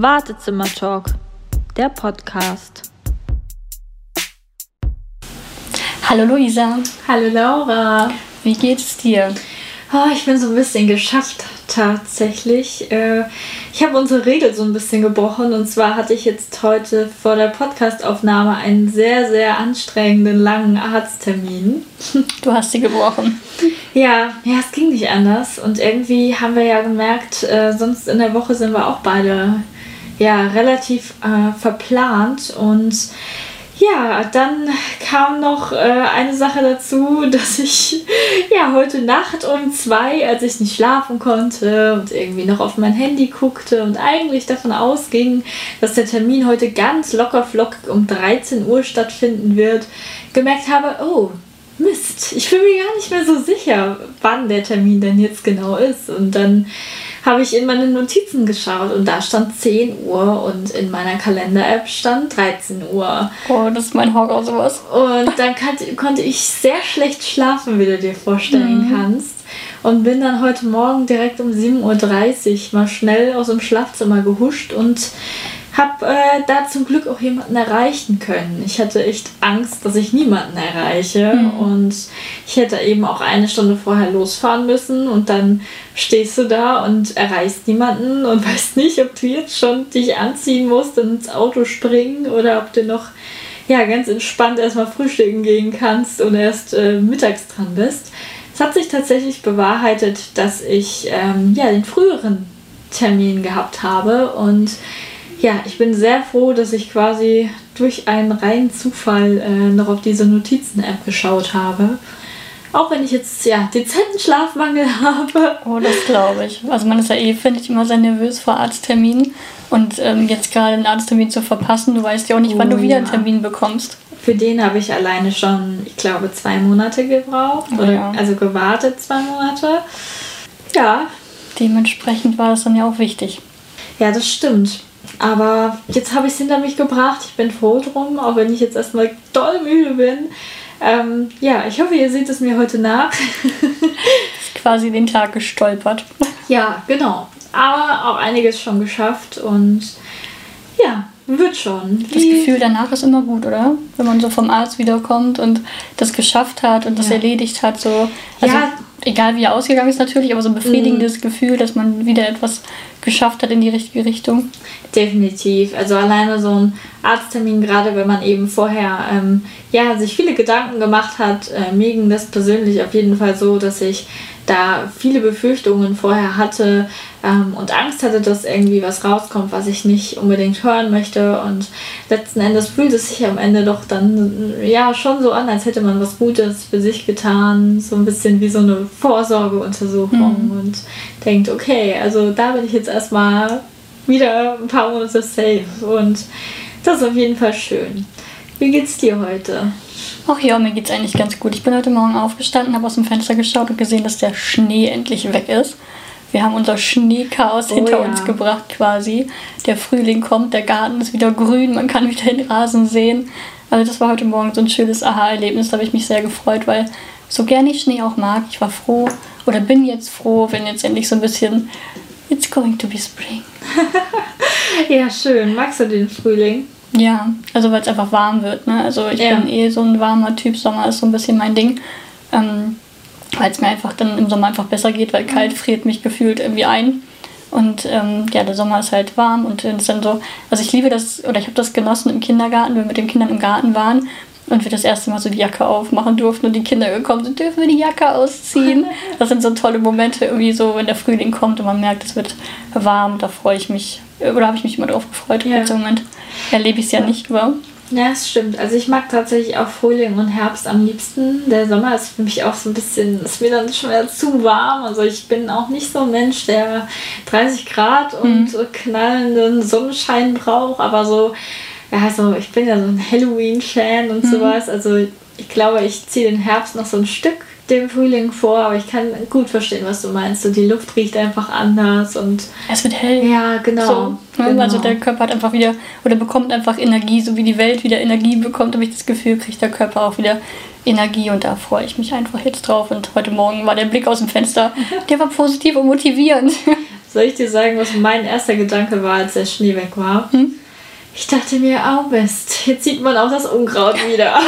Wartezimmer-Talk, der Podcast. Hallo Luisa. Hallo Laura. Wie geht's dir? Oh, ich bin so ein bisschen geschafft tatsächlich. Äh, ich habe unsere Regel so ein bisschen gebrochen und zwar hatte ich jetzt heute vor der Podcastaufnahme einen sehr, sehr anstrengenden langen Arzttermin. Du hast sie gebrochen. Ja, ja, es ging nicht anders und irgendwie haben wir ja gemerkt, äh, sonst in der Woche sind wir auch beide ja relativ äh, verplant und ja, dann kam noch äh, eine Sache dazu, dass ich ja heute Nacht um zwei, als ich nicht schlafen konnte und irgendwie noch auf mein Handy guckte und eigentlich davon ausging, dass der Termin heute ganz locker flockig um 13 Uhr stattfinden wird, gemerkt habe, oh, Mist, ich bin mir gar nicht mehr so sicher, wann der Termin denn jetzt genau ist. Und dann habe ich in meine Notizen geschaut und da stand 10 Uhr und in meiner Kalender-App stand 13 Uhr. Oh, das ist mein Horror, sowas. Und dann kann, konnte ich sehr schlecht schlafen, wie du dir vorstellen mhm. kannst. Und bin dann heute Morgen direkt um 7.30 Uhr mal schnell aus dem Schlafzimmer gehuscht und habe äh, da zum Glück auch jemanden erreichen können. Ich hatte echt Angst, dass ich niemanden erreiche mhm. und ich hätte eben auch eine Stunde vorher losfahren müssen und dann stehst du da und erreichst niemanden und weißt nicht, ob du jetzt schon dich anziehen musst und ins Auto springen oder ob du noch ja, ganz entspannt erstmal frühstücken gehen kannst und erst äh, mittags dran bist. Es hat sich tatsächlich bewahrheitet, dass ich ähm, ja, den früheren Termin gehabt habe und ja, ich bin sehr froh, dass ich quasi durch einen reinen Zufall äh, noch auf diese Notizen-App geschaut habe. Auch wenn ich jetzt ja dezenten Schlafmangel habe. Oh, das glaube ich. Also man ist ja eh, finde ich, immer sehr nervös vor Arztterminen. Und ähm, jetzt gerade einen Arzttermin zu verpassen, du weißt ja auch nicht, oh, wann du wieder einen Termin bekommst. Für den habe ich alleine schon, ich glaube, zwei Monate gebraucht. Oh, oder, ja. Also gewartet zwei Monate. Ja. Dementsprechend war das dann ja auch wichtig. Ja, das stimmt. Aber jetzt habe ich es hinter mich gebracht. Ich bin froh drum, auch wenn ich jetzt erstmal doll müde bin. Ähm, ja, ich hoffe, ihr seht es mir heute nach. ist quasi den Tag gestolpert. Ja, genau. Aber auch einiges schon geschafft und ja, wird schon. Das Gefühl danach ist immer gut, oder? Wenn man so vom Arzt wiederkommt und das geschafft hat und das ja. erledigt hat. So. Also, ja, egal wie er ausgegangen ist natürlich, aber so ein befriedigendes mhm. Gefühl, dass man wieder etwas geschafft hat in die richtige Richtung. Definitiv. Also alleine so ein Arzttermin, gerade wenn man eben vorher ähm, ja, sich viele Gedanken gemacht hat, äh, mir ging das persönlich auf jeden Fall so, dass ich da viele Befürchtungen vorher hatte ähm, und Angst hatte, dass irgendwie was rauskommt, was ich nicht unbedingt hören möchte. Und letzten Endes fühlt es sich am Ende doch dann ja schon so an, als hätte man was Gutes für sich getan. So ein bisschen wie so eine Vorsorgeuntersuchung mhm. und denkt, okay, also da bin ich jetzt erstmal wieder ein paar Monate safe. Und das ist auf jeden Fall schön. Wie geht's dir heute? Ach ja, mir geht's eigentlich ganz gut. Ich bin heute Morgen aufgestanden, habe aus dem Fenster geschaut und gesehen, dass der Schnee endlich weg ist. Wir haben unser Schneechaos oh, hinter ja. uns gebracht quasi. Der Frühling kommt, der Garten ist wieder grün, man kann wieder den Rasen sehen. Also das war heute Morgen so ein schönes Aha-Erlebnis, da habe ich mich sehr gefreut, weil so gerne ich Schnee auch mag, ich war froh oder bin jetzt froh, wenn jetzt endlich so ein bisschen It's going to be spring. ja, schön. Magst du den Frühling? Ja, also weil es einfach warm wird. Ne? Also ich ja. bin eh so ein warmer Typ. Sommer ist so ein bisschen mein Ding. Ähm, weil es mir einfach dann im Sommer einfach besser geht, weil kalt friert mich gefühlt irgendwie ein. Und ähm, ja, der Sommer ist halt warm und es ist dann so, also ich liebe das, oder ich habe das genossen im Kindergarten, wenn wir mit den Kindern im Garten waren und wir das erste Mal so die Jacke aufmachen durften und die Kinder gekommen sind, dürfen wir die Jacke ausziehen. Das sind so tolle Momente, irgendwie so, wenn der Frühling kommt und man merkt, es wird warm, da freue ich mich, oder habe ich mich immer drauf gefreut. Ja. Im Moment erlebe ich es ja nicht, aber. Ja, es stimmt. Also ich mag tatsächlich auch Frühling und Herbst am liebsten. Der Sommer ist für mich auch so ein bisschen, ist mir dann schon wieder zu warm. Also ich bin auch nicht so ein Mensch, der 30 Grad und mhm. knallenden Sonnenschein braucht, aber so ja, also ich bin ja so ein Halloween-Fan und mhm. sowas. Also ich glaube, ich ziehe den Herbst noch so ein Stück dem Frühling vor, aber ich kann gut verstehen, was du meinst. So, die Luft riecht einfach anders und. Es wird hell. Ja, genau. So, ne? genau. Also der Körper hat einfach wieder oder bekommt einfach Energie, so wie die Welt wieder Energie bekommt, habe ich das Gefühl, kriegt der Körper auch wieder Energie und da freue ich mich einfach jetzt drauf. Und heute Morgen war der Blick aus dem Fenster, der war positiv und motivierend. Soll ich dir sagen, was mein erster Gedanke war, als der Schnee weg war? Hm? Ich dachte mir, oh Mist, jetzt sieht man auch das Unkraut wieder.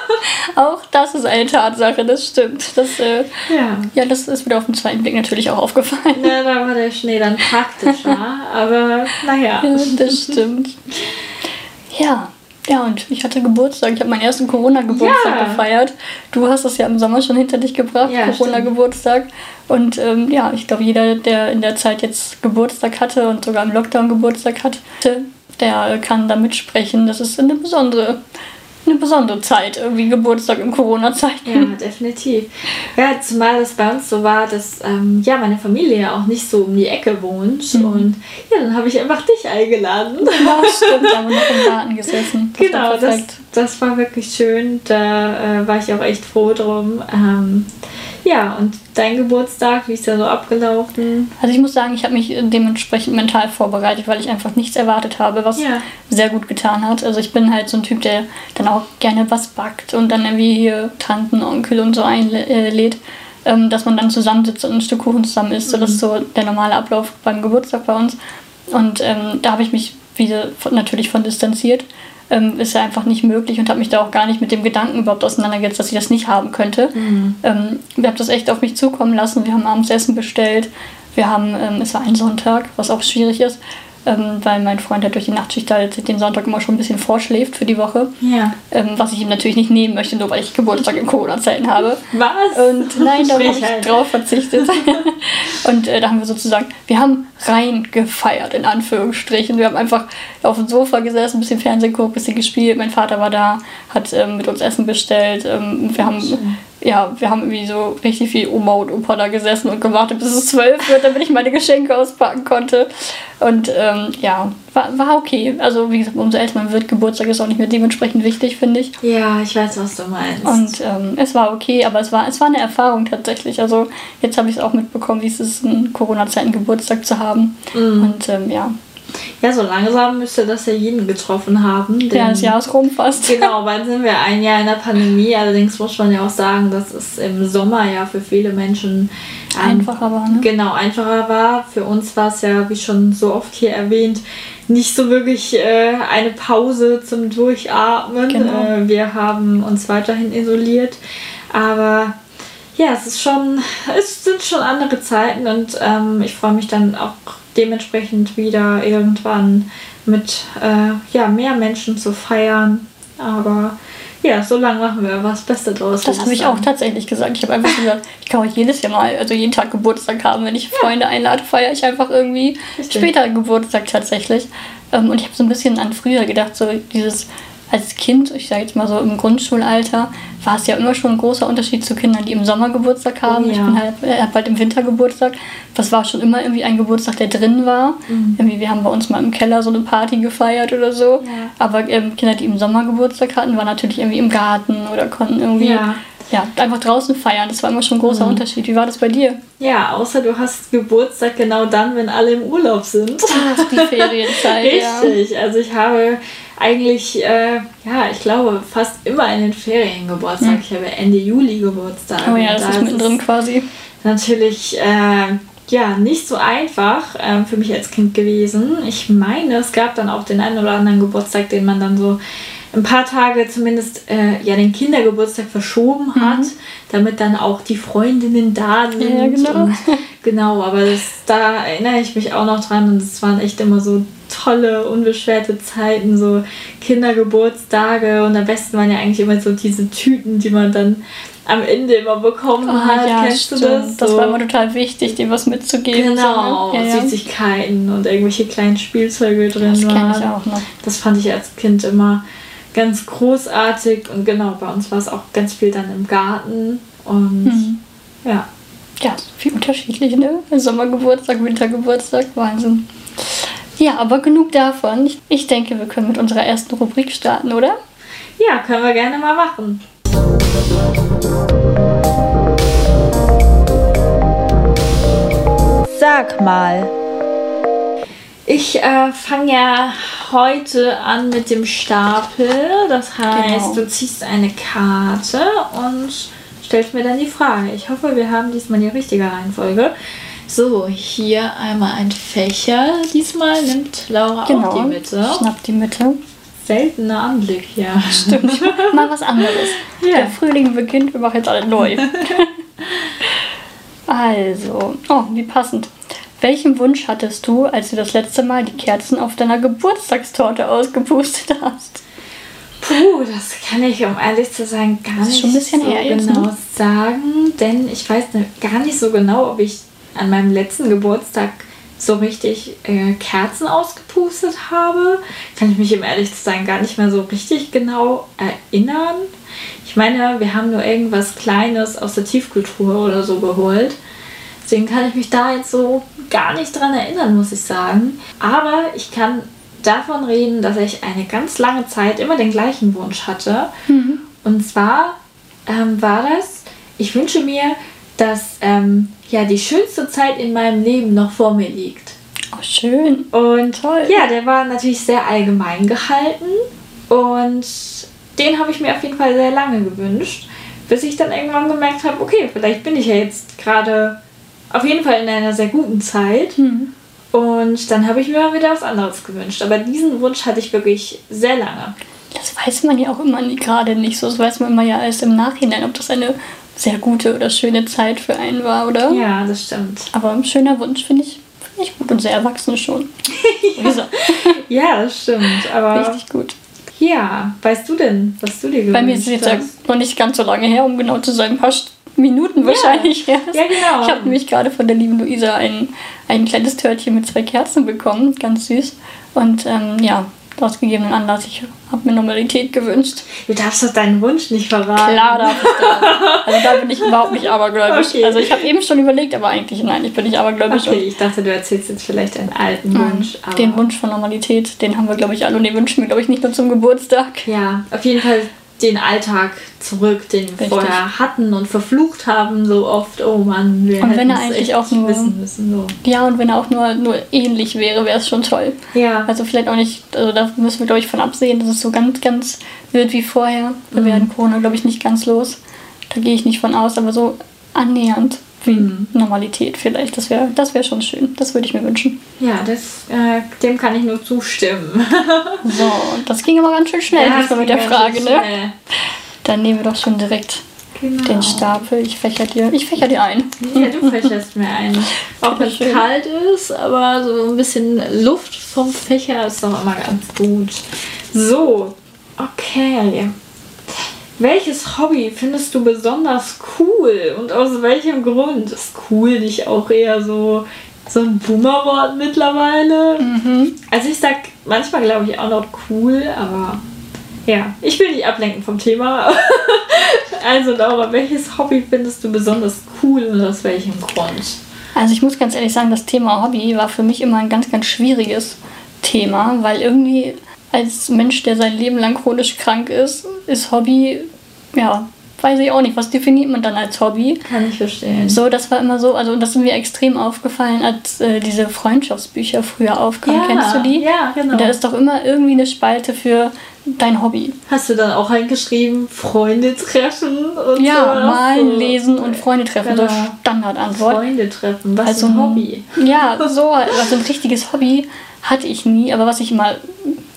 auch das ist eine Tatsache, das stimmt. Das, äh, ja. ja, das ist wieder auf den zweiten Blick natürlich auch aufgefallen. Ja, da war der Schnee dann praktischer, aber naja. Ja, das stimmt. Ja, ja, und ich hatte Geburtstag. Ich habe meinen ersten Corona-Geburtstag ja. gefeiert. Du hast es ja im Sommer schon hinter dich gebracht, ja, Corona-Geburtstag. Und ähm, ja, ich glaube, jeder, der in der Zeit jetzt Geburtstag hatte und sogar im Lockdown Geburtstag hatte, der kann da mitsprechen. Das ist eine besondere eine besondere Zeit, irgendwie Geburtstag in Corona-Zeiten. Ja, definitiv. Ja, zumal es bei uns so war, dass ähm, ja meine Familie ja auch nicht so um die Ecke wohnt. Mhm. Und ja, dann habe ich einfach dich eingeladen. Ja, stimmt, da haben wir noch im Garten gesessen. Das genau, war das, das war wirklich schön. Da äh, war ich auch echt froh drum. Ähm, ja, und dein Geburtstag, wie ist der so abgelaufen? Also ich muss sagen, ich habe mich dementsprechend mental vorbereitet, weil ich einfach nichts erwartet habe, was ja. sehr gut getan hat. Also ich bin halt so ein Typ, der dann auch gerne was backt und dann irgendwie hier Tanten, Onkel und so einlädt, ähm, dass man dann zusammensitzt und ein Stück Kuchen zusammen isst. Mhm. So, das ist so der normale Ablauf beim Geburtstag bei uns. Und ähm, da habe ich mich wieder natürlich von distanziert ähm, ist ja einfach nicht möglich und habe mich da auch gar nicht mit dem Gedanken überhaupt auseinandergesetzt, dass ich das nicht haben könnte. Mhm. Ähm, ich habe das echt auf mich zukommen lassen. Wir haben abends Essen bestellt. Wir haben, ähm, es war ein Sonntag, was auch schwierig ist ähm, weil mein Freund halt durch die Nachtschicht halt den Sonntag immer schon ein bisschen vorschläft für die Woche. Ja. Ähm, was ich ihm natürlich nicht nehmen möchte, nur weil ich Geburtstag in Corona-Zeiten habe. Was? Und nein, da habe ich drauf verzichtet. und äh, da haben wir sozusagen, wir haben rein gefeiert, in Anführungsstrichen. Wir haben einfach auf dem Sofa gesessen, ein bisschen Fernsehen geguckt, ein bisschen gespielt. Mein Vater war da, hat ähm, mit uns Essen bestellt. Ähm, wir haben ja, wir haben irgendwie so richtig viel Oma und Opa da gesessen und gewartet, bis es zwölf wird, damit ich meine Geschenke auspacken konnte. Und ähm, ja, war, war okay. Also wie gesagt, umso älter man wird, Geburtstag ist auch nicht mehr dementsprechend wichtig, finde ich. Ja, ich weiß, was du meinst. Und ähm, es war okay, aber es war, es war eine Erfahrung tatsächlich. Also jetzt habe ich es auch mitbekommen, wie es ist, in Corona-Zeiten Geburtstag zu haben. Mhm. Und ähm, ja, ja, so langsam müsste das ja jeden getroffen haben. ja, das Jahr ist rum fast. Genau, bald sind wir ein Jahr in der Pandemie. Allerdings muss man ja auch sagen, dass es im Sommer ja für viele Menschen einfacher war. Ne? Genau, einfacher war. Für uns war es ja, wie schon so oft hier erwähnt, nicht so wirklich äh, eine Pause zum Durchatmen. Genau. Äh, wir haben uns weiterhin isoliert. Aber ja, es ist schon, es sind schon andere Zeiten und ähm, ich freue mich dann auch dementsprechend wieder irgendwann mit äh, ja, mehr Menschen zu feiern. Aber ja, so lange machen wir was Beste draus. Das habe ich auch tatsächlich gesagt. Ich habe einfach gesagt, ich kann auch jedes Jahr mal, also jeden Tag Geburtstag haben. Wenn ich ja. Freunde einlade, feiere ich einfach irgendwie Richtig. später Geburtstag tatsächlich. Ähm, und ich habe so ein bisschen an früher gedacht, so dieses als Kind, ich sage jetzt mal so im Grundschulalter, war es ja immer schon ein großer Unterschied zu Kindern, die im Sommer Geburtstag haben. Oh, ja. Ich bin halt, äh, halt im Winter Geburtstag. Das war schon immer irgendwie ein Geburtstag, der drin war. Mhm. Irgendwie, wir haben bei uns mal im Keller so eine Party gefeiert oder so. Ja. Aber ähm, Kinder, die im Sommer Geburtstag hatten, waren natürlich irgendwie im Garten oder konnten irgendwie ja. ja einfach draußen feiern. Das war immer schon ein großer mhm. Unterschied. Wie war das bei dir? Ja, außer du hast Geburtstag genau dann, wenn alle im Urlaub sind. Ach, die Ferienzeit. Richtig. Also ich habe eigentlich, äh, ja, ich glaube, fast immer in den Ferien Geburtstag. Mhm. Ich habe Ende Juli Geburtstag. Oh ja, das da ist mittendrin quasi. Natürlich, äh, ja, nicht so einfach äh, für mich als Kind gewesen. Ich meine, es gab dann auch den einen oder anderen Geburtstag, den man dann so ein paar Tage zumindest äh, ja den Kindergeburtstag verschoben hat, mhm. damit dann auch die Freundinnen da sind. Ja, genau. Und, genau, aber das, da erinnere ich mich auch noch dran und es waren echt immer so tolle, unbeschwerte Zeiten, so Kindergeburtstage und am besten waren ja eigentlich immer so diese Tüten, die man dann am Ende immer bekommen oh, hat. Ja, Kennst stimmt. du das? Das war immer total wichtig, dem was mitzugeben. Genau, so, ne? ja, Süßigkeiten und irgendwelche kleinen Spielzeuge drin das waren. Das ich auch noch. Das fand ich als Kind immer ganz großartig und genau, bei uns war es auch ganz viel dann im Garten und mhm. ja. Ja, viel unterschiedlich, ne? Sommergeburtstag, Wintergeburtstag, Wahnsinn. Ja, aber genug davon. Ich, ich denke, wir können mit unserer ersten Rubrik starten, oder? Ja, können wir gerne mal machen. Sag mal. Ich äh, fange ja heute an mit dem Stapel. Das heißt, genau. du ziehst eine Karte und stellst mir dann die Frage. Ich hoffe, wir haben diesmal die richtige Reihenfolge. So, hier einmal ein Fächer. Diesmal nimmt Laura Genau. auch die Mitte. Schnapp die Mitte. Seltener Anblick, ja. Stimmt. Mal was anderes. Ja. Der Frühling beginnt, wir machen jetzt alle neu. also, oh, wie passend. Welchen Wunsch hattest du, als du das letzte Mal die Kerzen auf deiner Geburtstagstorte ausgepustet hast? Puh, das kann ich, um ehrlich zu sein, gar ist nicht schon ein bisschen so her jetzt, genau ne? sagen. Denn ich weiß ne- gar nicht so genau, ob ich an meinem letzten Geburtstag so richtig äh, Kerzen ausgepustet habe. Kann ich mich, um ehrlich zu sein, gar nicht mehr so richtig genau erinnern. Ich meine, wir haben nur irgendwas Kleines aus der Tiefkultur oder so geholt. Deswegen kann ich mich da jetzt so gar nicht dran erinnern, muss ich sagen. Aber ich kann davon reden, dass ich eine ganz lange Zeit immer den gleichen Wunsch hatte. Und zwar ähm, war das, ich wünsche mir, dass ähm, ja die schönste Zeit in meinem Leben noch vor mir liegt. Oh, schön. Und Toll. ja, der war natürlich sehr allgemein gehalten und den habe ich mir auf jeden Fall sehr lange gewünscht, bis ich dann irgendwann gemerkt habe, okay, vielleicht bin ich ja jetzt gerade auf jeden Fall in einer sehr guten Zeit. Hm. Und dann habe ich mir mal wieder was anderes gewünscht. Aber diesen Wunsch hatte ich wirklich sehr lange. Das weiß man ja auch immer nie- gerade nicht so. Das weiß man immer ja erst im Nachhinein, ob das eine sehr gute oder schöne Zeit für einen war, oder? Ja, das stimmt. Aber ein schöner Wunsch finde ich, find ich gut und sehr erwachsen schon. ja. Ja, das stimmt. Aber Richtig gut. ja, weißt du denn, was du dir gewünscht Bei mir ist es jetzt hast? noch nicht ganz so lange her, um genau zu sein, ein paar Minuten wahrscheinlich her. Ja, genau. Ich habe nämlich gerade von der lieben Luisa ein, ein kleines Törtchen mit zwei Kerzen bekommen, ganz süß. Und ähm, ja, aus gegebenen Anlass, ich habe mir Normalität gewünscht. Du darfst doch deinen Wunsch nicht verraten. Klar darf ich das. Also da bin ich überhaupt nicht abergläubisch. Okay. Also ich habe eben schon überlegt, aber eigentlich nein, ich bin nicht abergläubisch. Okay, ich dachte, du erzählst jetzt vielleicht einen alten Und Wunsch. Den Wunsch von Normalität, den haben wir, glaube ich, alle und den wünschen wir, glaube ich, nicht nur zum Geburtstag. Ja, auf jeden Fall den Alltag zurück, den wir Richtig. vorher hatten und verflucht haben so oft. Oh Mann, wir Und wenn er es eigentlich auch nur- wissen müssen. So. Ja, und wenn er auch nur, nur ähnlich wäre, wäre es schon toll. Ja, Also vielleicht auch nicht, also da müssen wir, glaube ich, von absehen, dass es so ganz, ganz wird wie vorher. Wir Mhm. werden Corona, glaube ich, nicht ganz los. Da gehe ich nicht von aus, aber so annähernd Mhm. Normalität vielleicht. Das wäre das wär schon schön. Das würde ich mir wünschen. ja das, äh, dem kann ich nur zustimmen. So, das ging aber ganz schön schnell Ja, diesmal mit der Frage, ne? schnell. Dann nehmen wir doch schon direkt Genau. den Stapel. Ich fächer dir, ich fächer dir ein. Ja, du fächerst mir ein. Auch wenn es kalt ist, aber so ein bisschen Luft vom Fächer ist doch immer ganz gut. So, okay. Welches Hobby findest du besonders cool und aus welchem Grund? Ist cool nicht auch eher so, so ein Boomerwort mittlerweile? Mhm. Also ich sag manchmal glaube ich auch noch cool, aber ja, ich will nicht ablenken vom Thema. also Laura, welches Hobby findest du besonders cool und aus welchem Grund? Also ich muss ganz ehrlich sagen, das Thema Hobby war für mich immer ein ganz, ganz schwieriges Thema, weil irgendwie als Mensch, der sein Leben lang chronisch krank ist, ist Hobby, ja, weiß ich auch nicht, was definiert man dann als Hobby? Kann ich verstehen. So, das war immer so, also das ist mir extrem aufgefallen, als äh, diese Freundschaftsbücher früher aufkamen. Kennst du die? Ja, genau. Und da ist doch immer irgendwie eine Spalte für dein Hobby. Hast du dann auch reingeschrieben, Freunde treffen und Ja, sowas? malen, So. lesen und Freunde treffen, so Genau. Standardantwort. Freunde treffen, was Also ein Hobby. Ja, so, also ein richtiges Hobby hatte ich nie, aber was ich immer,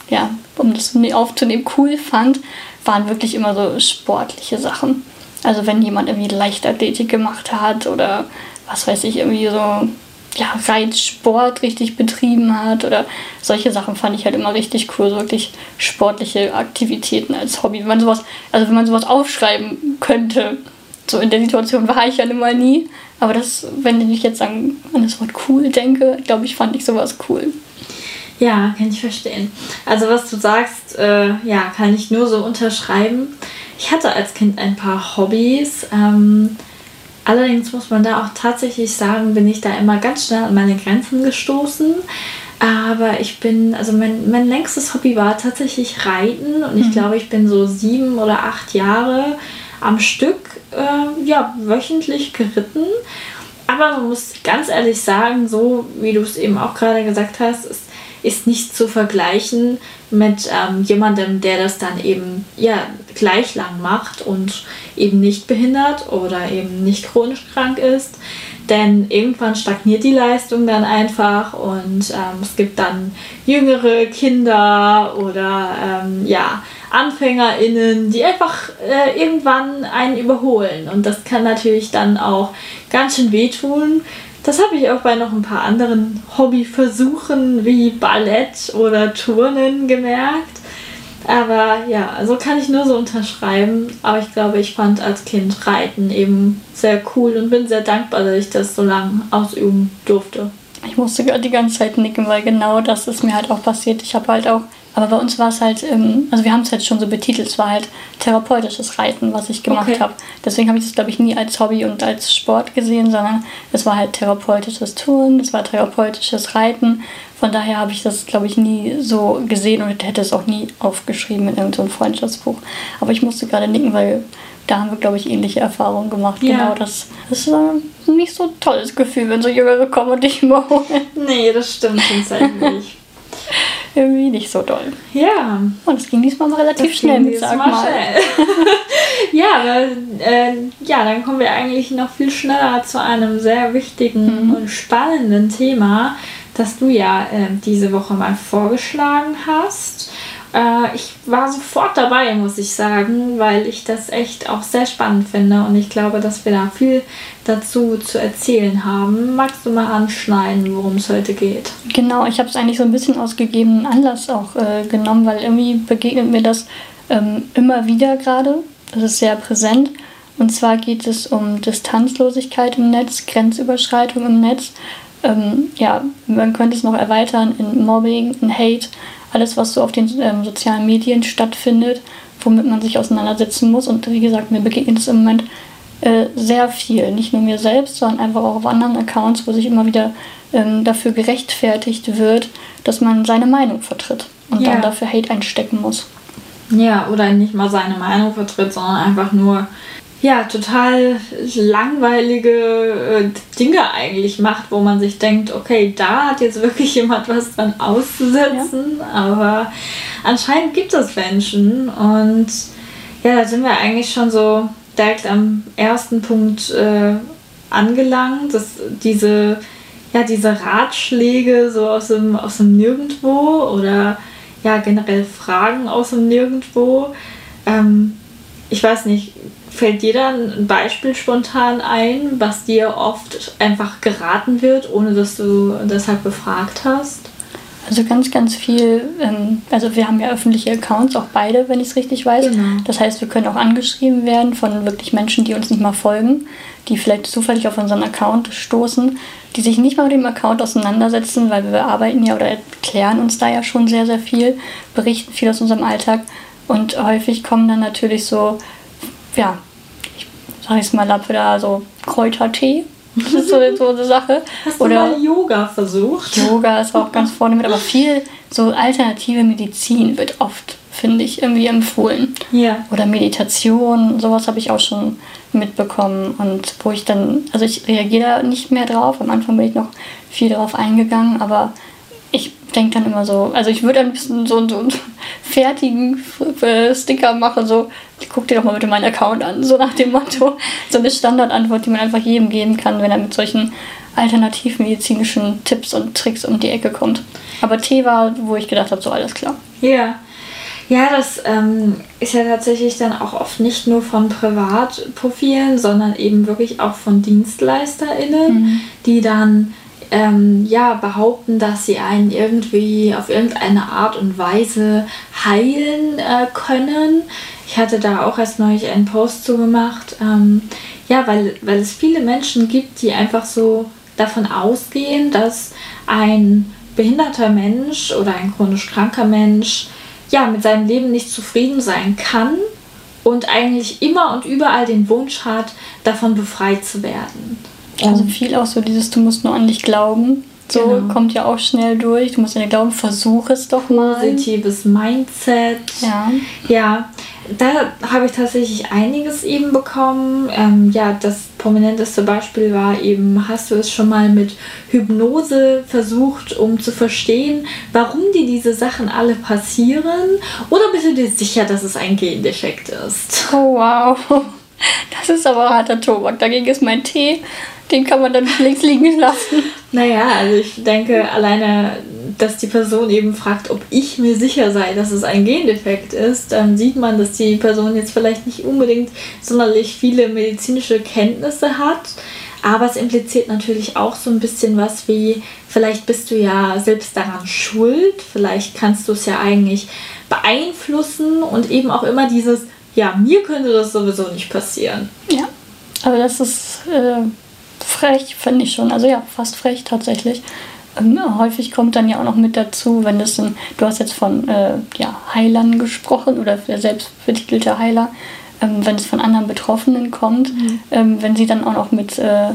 ja, um das aufzunehmen, cool fand, waren wirklich immer so sportliche Sachen. Also wenn jemand irgendwie Leichtathletik gemacht hat oder was weiß ich, irgendwie so ja, Reitsport richtig betrieben hat oder solche Sachen fand ich halt immer richtig cool, so wirklich sportliche Aktivitäten als Hobby. Wenn man sowas, also wenn man sowas aufschreiben könnte, so in der Situation war ich ja nun mal nie. Aber das, wenn ich jetzt an, an das Wort cool denke, glaube ich, fand ich sowas cool. Ja, kann ich verstehen. Also was du sagst, äh, ja, kann ich nur so unterschreiben. Ich hatte als Kind ein paar Hobbys. Ähm, allerdings muss man da auch tatsächlich sagen, bin ich da immer ganz schnell an meine Grenzen gestoßen. Aber ich bin, also mein, mein längstes Hobby war tatsächlich Reiten und ich glaube, ich bin so sieben oder acht Jahre am Stück, äh, ja, wöchentlich geritten. Aber man muss ganz ehrlich sagen, so wie du es eben auch gerade gesagt hast, es ist nicht zu vergleichen mit ähm, jemandem, der das dann eben ja gleich lang macht und eben nicht behindert oder eben nicht chronisch krank ist. Denn irgendwann stagniert die Leistung dann einfach und ähm, es gibt dann jüngere Kinder oder ähm, ja, AnfängerInnen, die einfach äh, irgendwann einen überholen. Und das kann natürlich dann auch ganz schön wehtun. Das habe ich auch bei noch ein paar anderen Hobbyversuchen wie Ballett oder Turnen gemerkt. Aber ja, also kann ich nur so unterschreiben. Aber ich glaube, ich fand als Kind Reiten eben sehr cool und bin sehr dankbar, dass ich das so lange ausüben durfte. Ich musste gerade die ganze Zeit nicken, weil genau das ist mir halt auch passiert. Ich habe halt auch aber bei uns war es halt, ähm, also wir haben es halt schon so betitelt, es war halt therapeutisches Reiten, was ich gemacht okay. habe. Deswegen habe ich das, glaube ich, nie als Hobby und als Sport gesehen, sondern es war halt therapeutisches Touren, es war therapeutisches Reiten. Von daher habe ich das, glaube ich, nie so gesehen und hätte es auch nie aufgeschrieben in irgendeinem Freundschaftsbuch. Aber ich musste gerade nicken, weil da haben wir, glaube ich, ähnliche Erfahrungen gemacht. Ja. Genau, das, das ist ein nicht so tolles Gefühl, wenn so Jüngere kommen und dich überholen. Nee, das stimmt tatsächlich irgendwie nicht so doll. Ja. Und es ging diesmal mal relativ das schnell, mit, sag mal. Schnell. ja, aber, äh, ja, dann kommen wir eigentlich noch viel schneller zu einem sehr wichtigen mhm. und spannenden Thema, das du ja äh, diese Woche mal vorgeschlagen hast. Äh, ich war sofort dabei, muss ich sagen, weil ich das echt auch sehr spannend finde und ich glaube, dass wir da viel dazu zu erzählen haben. Magst du mal anschneiden, worum es heute geht? Genau, ich habe es eigentlich so ein bisschen aus gegebenen Anlass auch äh, genommen, weil irgendwie begegnet mir das ähm, immer wieder gerade. Das ist sehr präsent. Und zwar geht es um Distanzlosigkeit im Netz, Grenzüberschreitung im Netz. Ähm, ja, man könnte es noch erweitern in Mobbing, in Hate alles, was so auf den ähm, sozialen Medien stattfindet, womit man sich auseinandersetzen muss. Und wie gesagt, mir begegnet es im Moment äh, sehr viel. Nicht nur mir selbst, sondern einfach auch auf anderen Accounts, wo sich immer wieder ähm, dafür gerechtfertigt wird, dass man seine Meinung vertritt und ja. dann dafür Hate einstecken muss. Ja, oder nicht mal seine Meinung vertritt, sondern einfach nur ja, total langweilige äh, Dinge eigentlich macht, wo man sich denkt, okay, da hat jetzt wirklich jemand was dran auszusetzen, ja. aber anscheinend gibt es Menschen und ja, da sind wir eigentlich schon so direkt am ersten Punkt äh, angelangt, dass diese, ja, diese Ratschläge so aus dem, aus dem Nirgendwo oder ja, generell Fragen aus dem Nirgendwo. Ähm, ich weiß nicht, Fällt dir da ein Beispiel spontan ein, was dir oft einfach geraten wird, ohne dass du deshalb befragt hast? Also ganz, ganz viel. Ähm, also wir haben ja öffentliche Accounts, auch beide, wenn ich es richtig weiß. Genau. Das heißt, wir können auch angeschrieben werden von wirklich Menschen, die uns nicht mal folgen, die vielleicht zufällig auf unseren Account stoßen, die sich nicht mal mit dem Account auseinandersetzen, weil wir arbeiten ja oder erklären uns da ja schon sehr, sehr viel, berichten viel aus unserem Alltag. Und häufig kommen dann natürlich so, ja, sag ich mal, da so Kräutertee. Das ist so, so eine Sache. Hast Oder du mal Yoga versucht? Yoga ist auch ganz vorne mit, aber viel so alternative Medizin wird oft, finde ich, irgendwie empfohlen. Ja. Oder Meditation, sowas habe ich auch schon mitbekommen. Und wo ich dann, also ich reagiere da nicht mehr drauf. Am Anfang bin ich noch viel drauf eingegangen, aber ich denke dann immer so, also ich würde ein bisschen so, so einen fertigen äh, Sticker machen, so, guck dir doch mal bitte meinen Account an, so nach dem Motto. So eine Standardantwort, die man einfach jedem geben kann, wenn er mit solchen alternativmedizinischen Tipps und Tricks um die Ecke kommt. Aber Tee war, wo ich gedacht habe, so alles klar. Ja. Ja, das ähm, ist ja tatsächlich dann auch oft nicht nur von Privatprofilen, sondern eben wirklich auch von DienstleisterInnen, mhm. die dann ähm, ja, behaupten, dass sie einen irgendwie auf irgendeine Art und Weise heilen äh, können. Ich hatte da auch erst neulich einen Post zu gemacht. Ähm, ja, weil, weil es viele Menschen gibt, die einfach so davon ausgehen, dass ein behinderter Mensch oder ein chronisch kranker Mensch ja mit seinem Leben nicht zufrieden sein kann und eigentlich immer und überall den Wunsch hat, davon befreit zu werden. Also viel auch so dieses, du musst nur an dich glauben. So genau. kommt ja auch schnell durch. Du musst an dich glauben, versuch es doch mal. Positives Mindset. Ja. Ja, da habe ich tatsächlich einiges eben bekommen. Ähm, ja, das prominenteste Beispiel war eben, hast du es schon mal mit Hypnose versucht, um zu verstehen, warum dir diese Sachen alle passieren? Oder bist du dir sicher, dass es ein Gendefekt ist? Oh wow, das ist aber harter Tobak. Dagegen ist mein Tee, den kann man dann nicht links liegen lassen. Naja, also ich denke alleine, dass die Person eben fragt, ob ich mir sicher sei, dass es ein Gendefekt ist, dann sieht man, dass die Person jetzt vielleicht nicht unbedingt sonderlich viele medizinische Kenntnisse hat. Aber es impliziert natürlich auch so ein bisschen was wie, vielleicht bist du ja selbst daran schuld, vielleicht kannst du es ja eigentlich beeinflussen und eben auch immer dieses, ja, mir könnte das sowieso nicht passieren. Ja, aber das ist äh, frech, finde ich schon. Also ja, fast frech tatsächlich. Ähm, häufig kommt dann ja auch noch mit dazu, wenn das ein, du hast jetzt von äh, ja, Heilern gesprochen oder der selbstbetitelte Heiler, ähm, wenn es von anderen Betroffenen kommt, mhm. ähm, wenn sie dann auch noch mit, äh,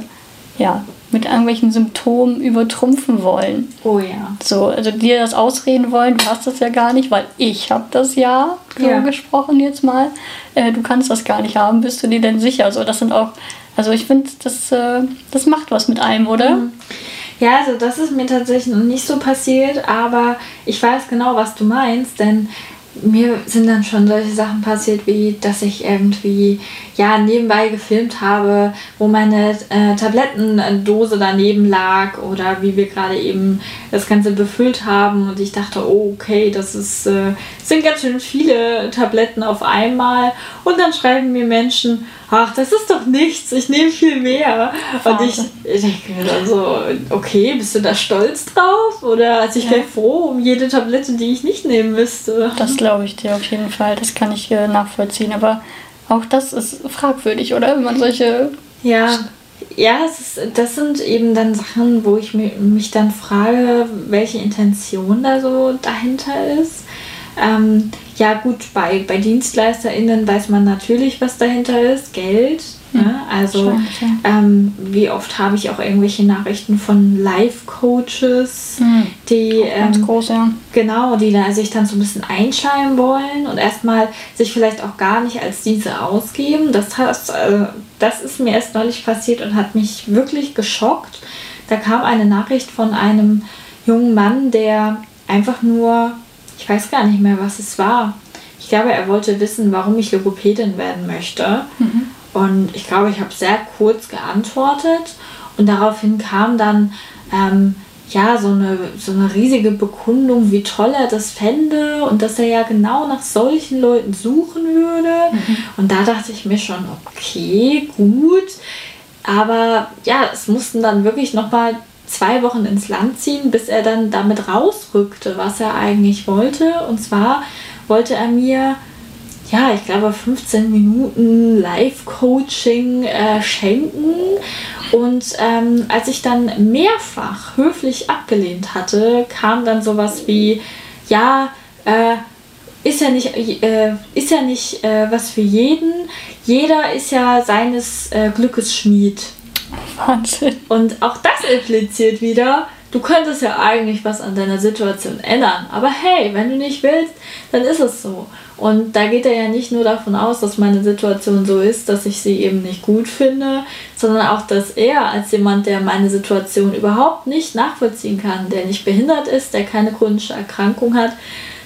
ja, mit irgendwelchen Symptomen übertrumpfen wollen. Oh ja. So, also dir das ausreden wollen, du hast das ja gar nicht, weil ich habe das ja, so ja. gesprochen jetzt mal. Äh, du kannst das gar nicht haben, bist du dir denn sicher? So, das sind auch, also ich finde, das, äh, das macht was mit einem, oder? Mhm. Ja, also das ist mir tatsächlich noch nicht so passiert, aber ich weiß genau, was du meinst, denn mir sind dann schon solche Sachen passiert, wie dass ich irgendwie ja nebenbei gefilmt habe, wo meine äh, Tablettendose daneben lag oder wie wir gerade eben das Ganze befüllt haben und ich dachte, oh, okay, das ist, äh, sind ganz schön viele Tabletten auf einmal und dann schreiben mir Menschen, ach, das ist doch nichts, ich nehme viel mehr. Und ich, ich denke mir dann so, okay, bist du da stolz drauf? Oder also ich ja. wäre froh um jede Tablette, die ich nicht nehmen müsste. Das glaube ich dir auf jeden Fall, das kann ich äh, nachvollziehen. Aber auch das ist fragwürdig, oder? Wenn man solche. Ja. Ja, ist, das sind eben dann Sachen, wo ich mich dann frage, welche Intention da so dahinter ist. Ähm, ja gut, bei, bei DienstleisterInnen weiß man natürlich, was dahinter ist, Geld. Ne? Also ähm, wie oft habe ich auch irgendwelche Nachrichten von Life-Coaches, hm. die ähm, groß, ja. genau, die dann, sich dann so ein bisschen einschleimen wollen und erstmal sich vielleicht auch gar nicht als diese ausgeben. Das, heißt, äh, das ist mir erst neulich passiert und hat mich wirklich geschockt. Da kam eine Nachricht von einem jungen Mann, der einfach nur ich weiß gar nicht mehr, was es war. Ich glaube, er wollte wissen, warum ich Logopädin werden möchte. Mhm. Und ich glaube, ich habe sehr kurz geantwortet. Und daraufhin kam dann ähm, ja so eine, so eine riesige Bekundung, wie toll er das fände und dass er ja genau nach solchen Leuten suchen würde. Mhm. Und da dachte ich mir schon, okay, gut. Aber ja, es mussten dann wirklich nochmal zwei Wochen ins Land ziehen, bis er dann damit rausrückte, was er eigentlich wollte. Und zwar wollte er mir, ja, ich glaube, 15 Minuten Live-Coaching äh, schenken. Und ähm, als ich dann mehrfach höflich abgelehnt hatte, kam dann sowas wie, ja, äh, ist ja nicht, äh, ist ja nicht äh, was für jeden. Jeder ist ja seines äh, Glückes Schmied. Wahnsinn. Und auch das impliziert wieder, du könntest ja eigentlich was an deiner Situation ändern. Aber hey, wenn du nicht willst, dann ist es so. Und da geht er ja nicht nur davon aus, dass meine Situation so ist, dass ich sie eben nicht gut finde, sondern auch, dass er als jemand, der meine Situation überhaupt nicht nachvollziehen kann, der nicht behindert ist, der keine chronische Erkrankung hat,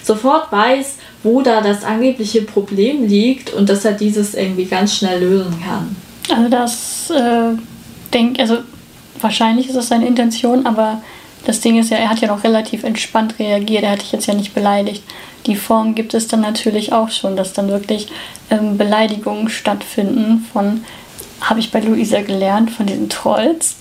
sofort weiß, wo da das angebliche Problem liegt und dass er dieses irgendwie ganz schnell lösen kann. Also das äh denke, also wahrscheinlich ist es seine Intention, aber das Ding ist ja, er hat ja noch relativ entspannt reagiert. Er hat dich jetzt ja nicht beleidigt. Die Form gibt es dann natürlich auch schon, dass dann wirklich ähm, Beleidigungen stattfinden von, habe ich bei Luisa gelernt, von diesen Trolls.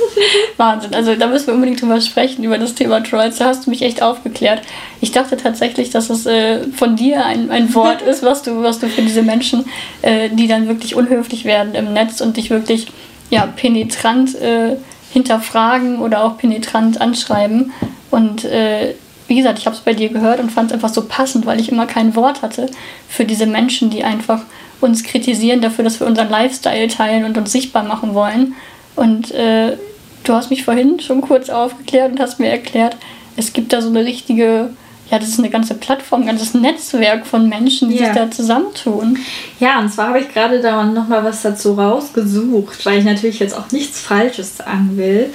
Wahnsinn. Also da müssen wir unbedingt drüber sprechen, über das Thema Trolls. Da hast du mich echt aufgeklärt. Ich dachte tatsächlich, dass es äh, von dir ein, ein Wort ist, was du, was du für diese Menschen, äh, die dann wirklich unhöflich werden im Netz und dich wirklich ja, penetrant äh, hinterfragen oder auch penetrant anschreiben. Und äh, wie gesagt, ich habe es bei dir gehört und fand es einfach so passend, weil ich immer kein Wort hatte für diese Menschen, die einfach uns kritisieren dafür, dass wir unseren Lifestyle teilen und uns sichtbar machen wollen. Und äh, du hast mich vorhin schon kurz aufgeklärt und hast mir erklärt, es gibt da so eine richtige ja, das ist eine ganze Plattform, ein ganzes Netzwerk von Menschen, die ja. sich da zusammentun. Ja, und zwar habe ich gerade da nochmal was dazu rausgesucht, weil ich natürlich jetzt auch nichts Falsches sagen will.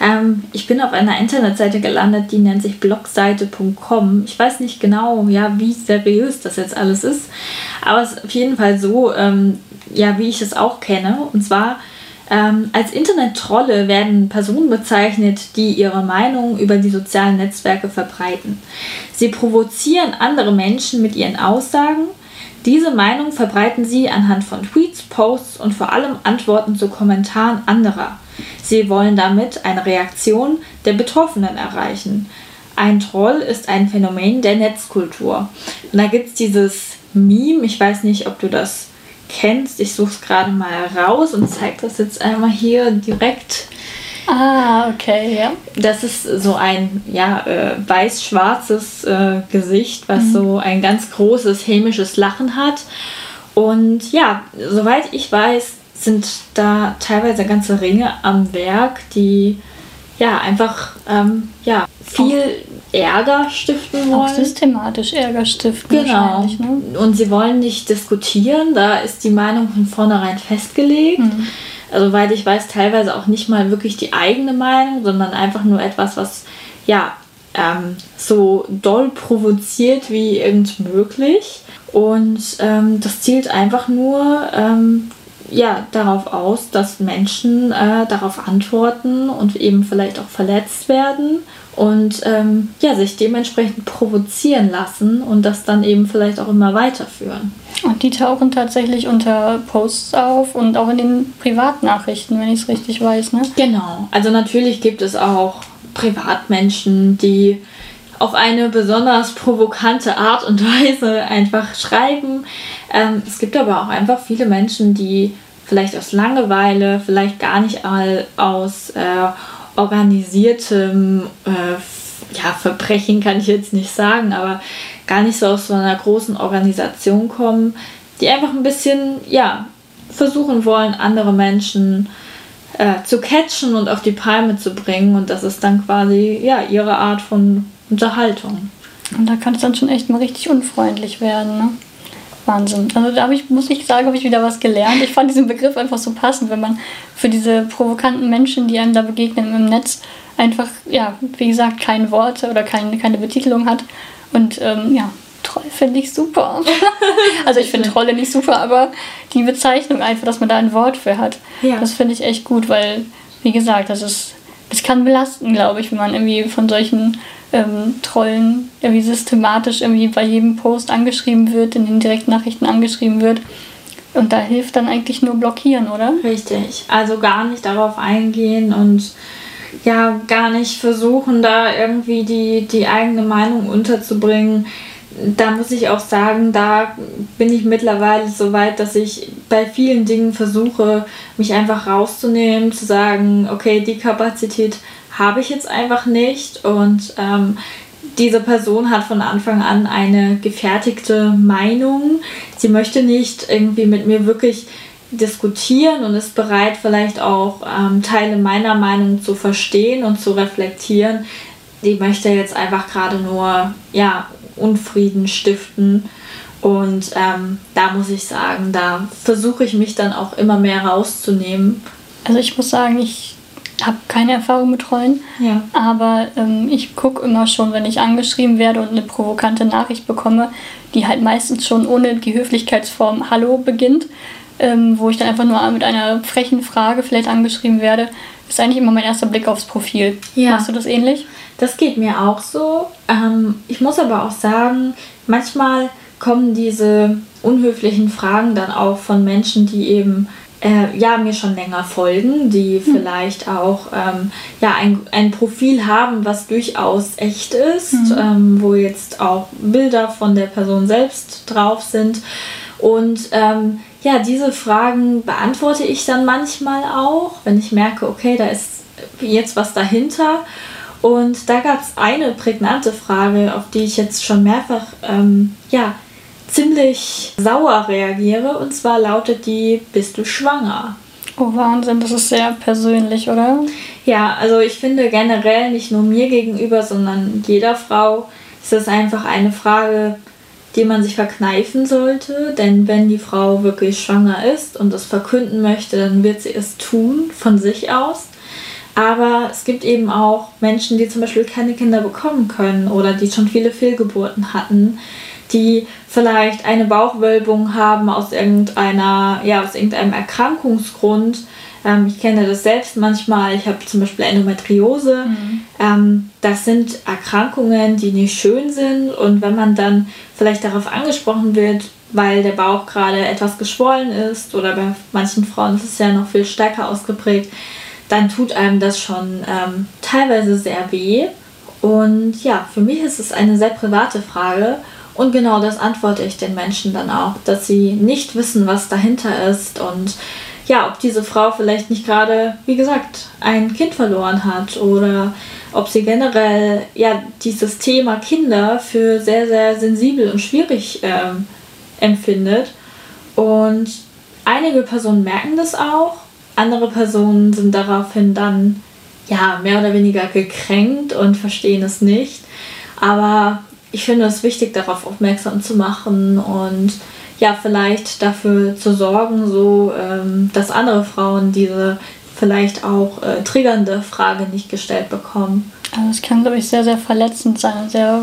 Ähm, ich bin auf einer Internetseite gelandet, die nennt sich blogseite.com. Ich weiß nicht genau, ja, wie seriös das jetzt alles ist, aber es ist auf jeden Fall so, ähm, ja, wie ich es auch kenne. Und zwar ähm, als Internet-Trolle werden Personen bezeichnet, die ihre Meinung über die sozialen Netzwerke verbreiten. Sie provozieren andere Menschen mit ihren Aussagen. Diese Meinung verbreiten sie anhand von Tweets, Posts und vor allem Antworten zu Kommentaren anderer. Sie wollen damit eine Reaktion der Betroffenen erreichen. Ein Troll ist ein Phänomen der Netzkultur. Und da gibt es dieses Meme, ich weiß nicht, ob du das kennst. Ich suche es gerade mal raus und zeige das jetzt einmal hier direkt. Ah, okay, ja. Das ist so ein ja, äh, weiß-schwarzes äh, Gesicht, was mhm. so ein ganz großes hämisches Lachen hat. Und ja, soweit ich weiß, sind da teilweise ganze Ringe am Werk, die ja einfach ähm, ja, viel Ärger stiften wollen. Auch systematisch Ärger stiften. Genau. Ne? Und sie wollen nicht diskutieren, da ist die Meinung von vornherein festgelegt. Mhm. Also, weil ich weiß, teilweise auch nicht mal wirklich die eigene Meinung, sondern einfach nur etwas, was ja ähm, so doll provoziert wie irgend möglich. Und ähm, das zielt einfach nur ähm, ja, darauf aus, dass Menschen äh, darauf antworten und eben vielleicht auch verletzt werden und ähm, ja, sich dementsprechend provozieren lassen und das dann eben vielleicht auch immer weiterführen. Und die tauchen tatsächlich unter Posts auf und auch in den Privatnachrichten, wenn ich es richtig weiß, ne? Genau. Also natürlich gibt es auch Privatmenschen, die auf eine besonders provokante Art und Weise einfach schreiben. Ähm, es gibt aber auch einfach viele Menschen, die vielleicht aus Langeweile, vielleicht gar nicht all aus äh, organisiertem äh, ja, Verbrechen kann ich jetzt nicht sagen, aber gar nicht so aus so einer großen Organisation kommen, die einfach ein bisschen, ja, versuchen wollen, andere Menschen äh, zu catchen und auf die Palme zu bringen. Und das ist dann quasi, ja, ihre Art von Unterhaltung. Und da kann es dann schon echt mal richtig unfreundlich werden, ne? Wahnsinn. Also da ich, muss ich sagen, habe ich wieder was gelernt. Ich fand diesen Begriff einfach so passend, wenn man für diese provokanten Menschen, die einem da begegnen im Netz, einfach, ja, wie gesagt, keine Worte oder keine, keine Betitelung hat. Und ähm, ja, Troll finde ich super. also ich finde Trolle nicht super, aber die Bezeichnung einfach, dass man da ein Wort für hat, ja. das finde ich echt gut, weil, wie gesagt, das ist, das kann belasten, glaube ich, wenn man irgendwie von solchen ähm, Trollen irgendwie systematisch irgendwie bei jedem Post angeschrieben wird, in den Direktnachrichten angeschrieben wird. Und da hilft dann eigentlich nur blockieren, oder? Richtig. Also gar nicht darauf eingehen und ja, gar nicht versuchen, da irgendwie die, die eigene Meinung unterzubringen. Da muss ich auch sagen, da bin ich mittlerweile so weit, dass ich bei vielen Dingen versuche, mich einfach rauszunehmen, zu sagen, okay, die Kapazität habe ich jetzt einfach nicht. Und ähm, diese Person hat von Anfang an eine gefertigte Meinung. Sie möchte nicht irgendwie mit mir wirklich diskutieren und ist bereit, vielleicht auch ähm, Teile meiner Meinung zu verstehen und zu reflektieren. Die möchte jetzt einfach gerade nur ja, Unfrieden stiften. Und ähm, da muss ich sagen, da versuche ich mich dann auch immer mehr rauszunehmen. Also ich muss sagen, ich habe keine Erfahrung mit Trollen, ja. aber ähm, ich gucke immer schon, wenn ich angeschrieben werde und eine provokante Nachricht bekomme, die halt meistens schon ohne die Höflichkeitsform Hallo beginnt, ähm, wo ich dann einfach nur mit einer frechen Frage vielleicht angeschrieben werde, ist eigentlich immer mein erster Blick aufs Profil. Ja. Machst du das ähnlich? Das geht mir auch so. Ähm, ich muss aber auch sagen, manchmal kommen diese unhöflichen Fragen dann auch von Menschen, die eben äh, ja, mir schon länger folgen, die hm. vielleicht auch ähm, ja, ein, ein Profil haben, was durchaus echt ist, mhm. ähm, wo jetzt auch Bilder von der Person selbst drauf sind. Und ähm, ja, diese Fragen beantworte ich dann manchmal auch, wenn ich merke, okay, da ist jetzt was dahinter. Und da gab es eine prägnante Frage, auf die ich jetzt schon mehrfach ähm, ja, ziemlich sauer reagiere. Und zwar lautet die, bist du schwanger? Oh Wahnsinn, das ist sehr persönlich, oder? Ja, also ich finde generell nicht nur mir gegenüber, sondern jeder Frau ist das einfach eine Frage, die man sich verkneifen sollte. Denn wenn die Frau wirklich schwanger ist und es verkünden möchte, dann wird sie es tun von sich aus. Aber es gibt eben auch Menschen, die zum Beispiel keine Kinder bekommen können oder die schon viele Fehlgeburten hatten, die vielleicht eine Bauchwölbung haben aus irgendeiner, ja, aus irgendeinem Erkrankungsgrund. Ähm, ich kenne das selbst manchmal. Ich habe zum Beispiel Endometriose. Mhm. Ähm, das sind Erkrankungen, die nicht schön sind. Und wenn man dann vielleicht darauf angesprochen wird, weil der Bauch gerade etwas geschwollen ist oder bei manchen Frauen ist es ja noch viel stärker ausgeprägt, dann tut einem das schon ähm, teilweise sehr weh. Und ja, für mich ist es eine sehr private Frage. Und genau das antworte ich den Menschen dann auch, dass sie nicht wissen, was dahinter ist und ja, ob diese Frau vielleicht nicht gerade, wie gesagt, ein Kind verloren hat oder ob sie generell ja dieses Thema Kinder für sehr, sehr sensibel und schwierig ähm, empfindet. Und einige Personen merken das auch, andere Personen sind daraufhin dann ja mehr oder weniger gekränkt und verstehen es nicht. Aber ich finde es wichtig, darauf aufmerksam zu machen und ja, vielleicht dafür zu sorgen, so ähm, dass andere Frauen diese vielleicht auch äh, triggernde Frage nicht gestellt bekommen. Also es kann, glaube ich, sehr, sehr verletzend sein, sehr,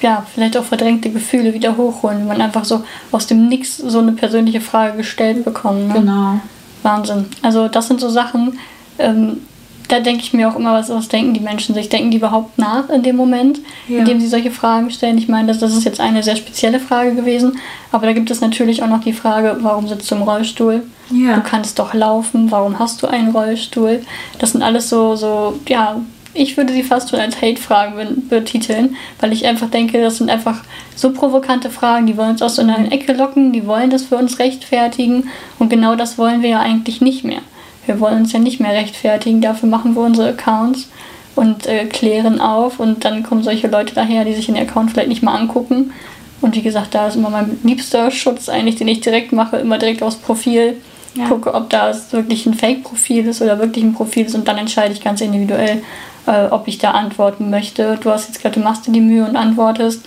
ja, vielleicht auch verdrängte Gefühle wieder hochholen, wenn man einfach so aus dem Nix so eine persönliche Frage gestellt bekommt. Ne? Genau. Wahnsinn. Also das sind so Sachen, ähm, da denke ich mir auch immer, was, was denken die Menschen sich? Denken die überhaupt nach in dem Moment, ja. in dem sie solche Fragen stellen? Ich meine, das, das ist jetzt eine sehr spezielle Frage gewesen, aber da gibt es natürlich auch noch die Frage, warum sitzt du im Rollstuhl? Ja. Du kannst doch laufen, warum hast du einen Rollstuhl? Das sind alles so, so ja, ich würde sie fast schon als Hate-Fragen betiteln, weil ich einfach denke, das sind einfach so provokante Fragen, die wollen uns aus so einer Ecke locken, die wollen das für uns rechtfertigen und genau das wollen wir ja eigentlich nicht mehr. Wir wollen uns ja nicht mehr rechtfertigen, dafür machen wir unsere Accounts und äh, klären auf und dann kommen solche Leute daher, die sich den Account vielleicht nicht mal angucken. Und wie gesagt, da ist immer mein liebster Schutz eigentlich, den ich direkt mache, immer direkt aufs Profil. Ja. Gucke, ob das wirklich ein Fake-Profil ist oder wirklich ein Profil ist und dann entscheide ich ganz individuell, äh, ob ich da antworten möchte. Du hast jetzt gerade, du machst dir die Mühe und antwortest.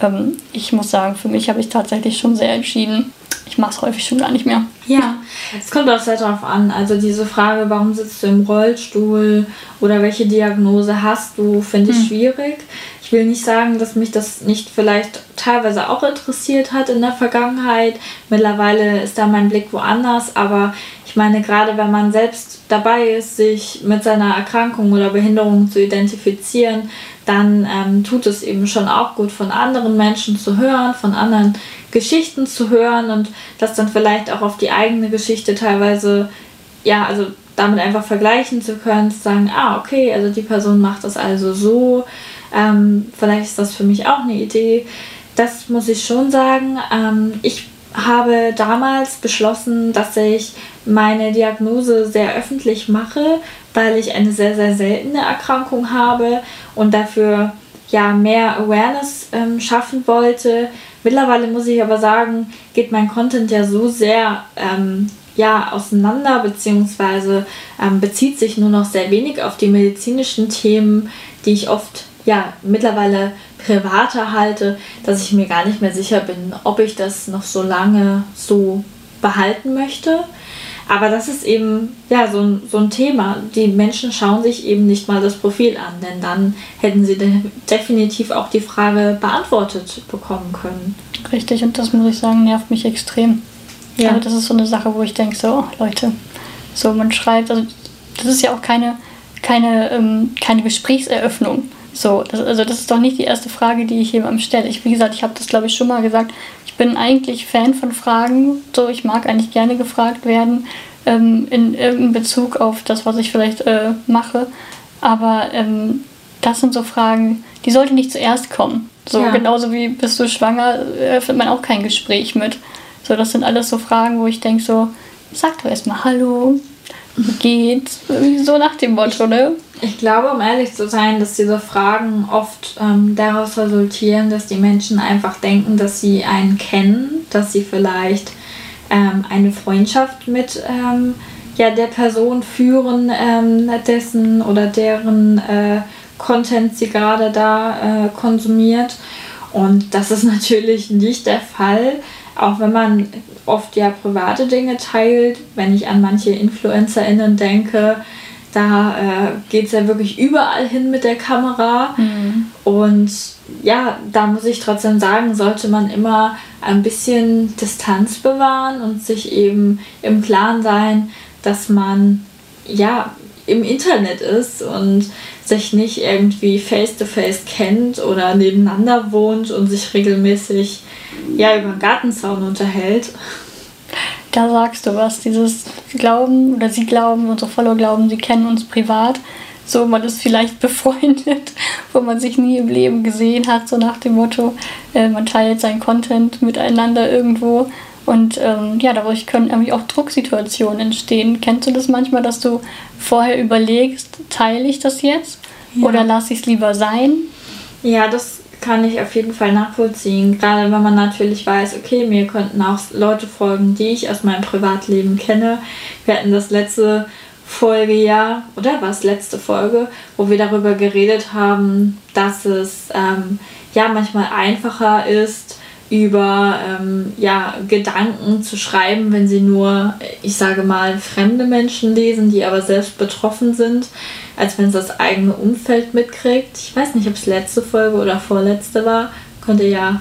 Ähm, ich muss sagen, für mich habe ich tatsächlich schon sehr entschieden, ich mache es häufig schon gar nicht mehr. Ja, es kommt auch sehr darauf an. Also diese Frage, warum sitzt du im Rollstuhl oder welche Diagnose hast du, finde ich hm. schwierig. Ich will nicht sagen, dass mich das nicht vielleicht teilweise auch interessiert hat in der Vergangenheit. Mittlerweile ist da mein Blick woanders, aber ich meine, gerade wenn man selbst dabei ist, sich mit seiner Erkrankung oder Behinderung zu identifizieren, dann ähm, tut es eben schon auch gut, von anderen Menschen zu hören, von anderen Geschichten zu hören und das dann vielleicht auch auf die eigene Geschichte teilweise, ja, also damit einfach vergleichen zu können, zu sagen, ah, okay, also die Person macht das also so, ähm, vielleicht ist das für mich auch eine Idee. Das muss ich schon sagen. Ähm, ich habe damals beschlossen, dass ich meine Diagnose sehr öffentlich mache, weil ich eine sehr, sehr seltene Erkrankung habe und dafür ja mehr Awareness ähm, schaffen wollte. Mittlerweile muss ich aber sagen, geht mein Content ja so sehr ähm, ja, auseinander, beziehungsweise ähm, bezieht sich nur noch sehr wenig auf die medizinischen Themen, die ich oft ja mittlerweile privater halte, dass ich mir gar nicht mehr sicher bin, ob ich das noch so lange so behalten möchte. Aber das ist eben ja so ein, so ein Thema. Die Menschen schauen sich eben nicht mal das Profil an, denn dann hätten sie de definitiv auch die Frage beantwortet bekommen können. Richtig, und das muss ich sagen, nervt mich extrem. Ja. Also das ist so eine Sache, wo ich denke, so, oh, Leute, so man schreibt, also das ist ja auch keine, keine, ähm, keine Gesprächseröffnung. So, das, also das ist doch nicht die erste Frage, die ich jemandem stelle. Ich, wie gesagt, ich habe das glaube ich schon mal gesagt. Ich bin eigentlich Fan von Fragen. So, ich mag eigentlich gerne gefragt werden ähm, in irgendeinem Bezug auf das, was ich vielleicht äh, mache. Aber ähm, das sind so Fragen, die sollten nicht zuerst kommen. So ja. genauso wie bist du schwanger, öffnet man auch kein Gespräch mit. So, das sind alles so Fragen, wo ich denke so, sag doch erstmal Hallo, wie geht's? So nach dem Motto, ne? Ich glaube, um ehrlich zu sein, dass diese Fragen oft ähm, daraus resultieren, dass die Menschen einfach denken, dass sie einen kennen, dass sie vielleicht ähm, eine Freundschaft mit ähm, ja, der Person führen, ähm, dessen oder deren äh, Content sie gerade da äh, konsumiert. Und das ist natürlich nicht der Fall, auch wenn man oft ja private Dinge teilt. Wenn ich an manche InfluencerInnen denke, da äh, geht es ja wirklich überall hin mit der Kamera. Mhm. Und ja, da muss ich trotzdem sagen, sollte man immer ein bisschen Distanz bewahren und sich eben im Klaren sein, dass man ja im Internet ist und sich nicht irgendwie face-to-face -face kennt oder nebeneinander wohnt und sich regelmäßig ja über den Gartenzaun unterhält. Da sagst du was, dieses Glauben oder sie glauben, unsere Follower glauben, sie kennen uns privat. So, man ist vielleicht befreundet, wo man sich nie im Leben gesehen hat, so nach dem Motto, äh, man teilt seinen Content miteinander irgendwo. Und ähm, ja, dadurch können irgendwie auch Drucksituationen entstehen. Kennst du das manchmal, dass du vorher überlegst, teile ich das jetzt ja. oder lasse ich es lieber sein? Ja, das kann ich auf jeden Fall nachvollziehen. Gerade wenn man natürlich weiß, okay, mir könnten auch Leute folgen, die ich aus meinem Privatleben kenne. Wir hatten das letzte Folge ja, oder was letzte Folge, wo wir darüber geredet haben, dass es ähm, ja manchmal einfacher ist, über ähm, ja, Gedanken zu schreiben, wenn sie nur, ich sage mal, fremde Menschen lesen, die aber selbst betroffen sind, als wenn es das eigene Umfeld mitkriegt. Ich weiß nicht, ob es letzte Folge oder vorletzte war. Könnt ihr ja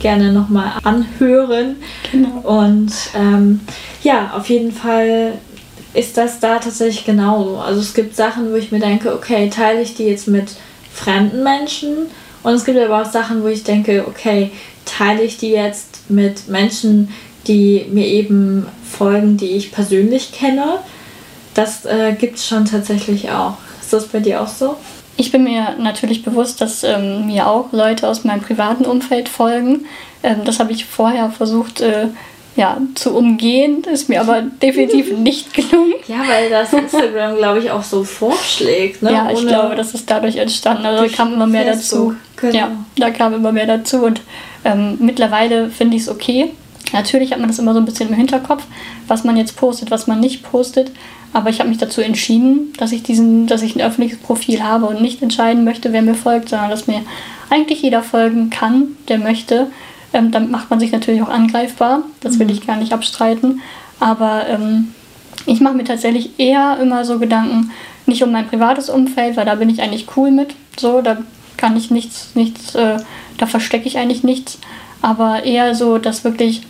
gerne nochmal anhören. Genau. Und ähm, ja, auf jeden Fall ist das da tatsächlich genauso. Also es gibt Sachen, wo ich mir denke, okay, teile ich die jetzt mit fremden Menschen? Und es gibt aber auch Sachen, wo ich denke, okay, teile ich die jetzt mit Menschen, die mir eben folgen, die ich persönlich kenne. Das äh, gibt es schon tatsächlich auch. Ist das bei dir auch so? Ich bin mir natürlich bewusst, dass ähm, mir auch Leute aus meinem privaten Umfeld folgen. Ähm, das habe ich vorher versucht äh, ja, zu umgehen, ist mir aber definitiv nicht gelungen. Ja, weil das Instagram, glaube ich, auch so vorschlägt. Ne? Ja, ich Ohne glaube, das ist dadurch entstanden. Also da kam immer mehr Facebook. dazu. Genau. Ja, da kam immer mehr dazu und ähm, mittlerweile finde ich es okay. Natürlich hat man das immer so ein bisschen im Hinterkopf, was man jetzt postet, was man nicht postet. Aber ich habe mich dazu entschieden, dass ich diesen, dass ich ein öffentliches Profil habe und nicht entscheiden möchte, wer mir folgt, sondern dass mir eigentlich jeder folgen kann, der möchte. Ähm, damit macht man sich natürlich auch angreifbar. Das will mhm. ich gar nicht abstreiten. Aber ähm, ich mache mir tatsächlich eher immer so Gedanken, nicht um mein privates Umfeld, weil da bin ich eigentlich cool mit. So, da kann ich nichts, nichts, äh, da verstecke ich eigentlich nichts. Aber eher so, dass wirklich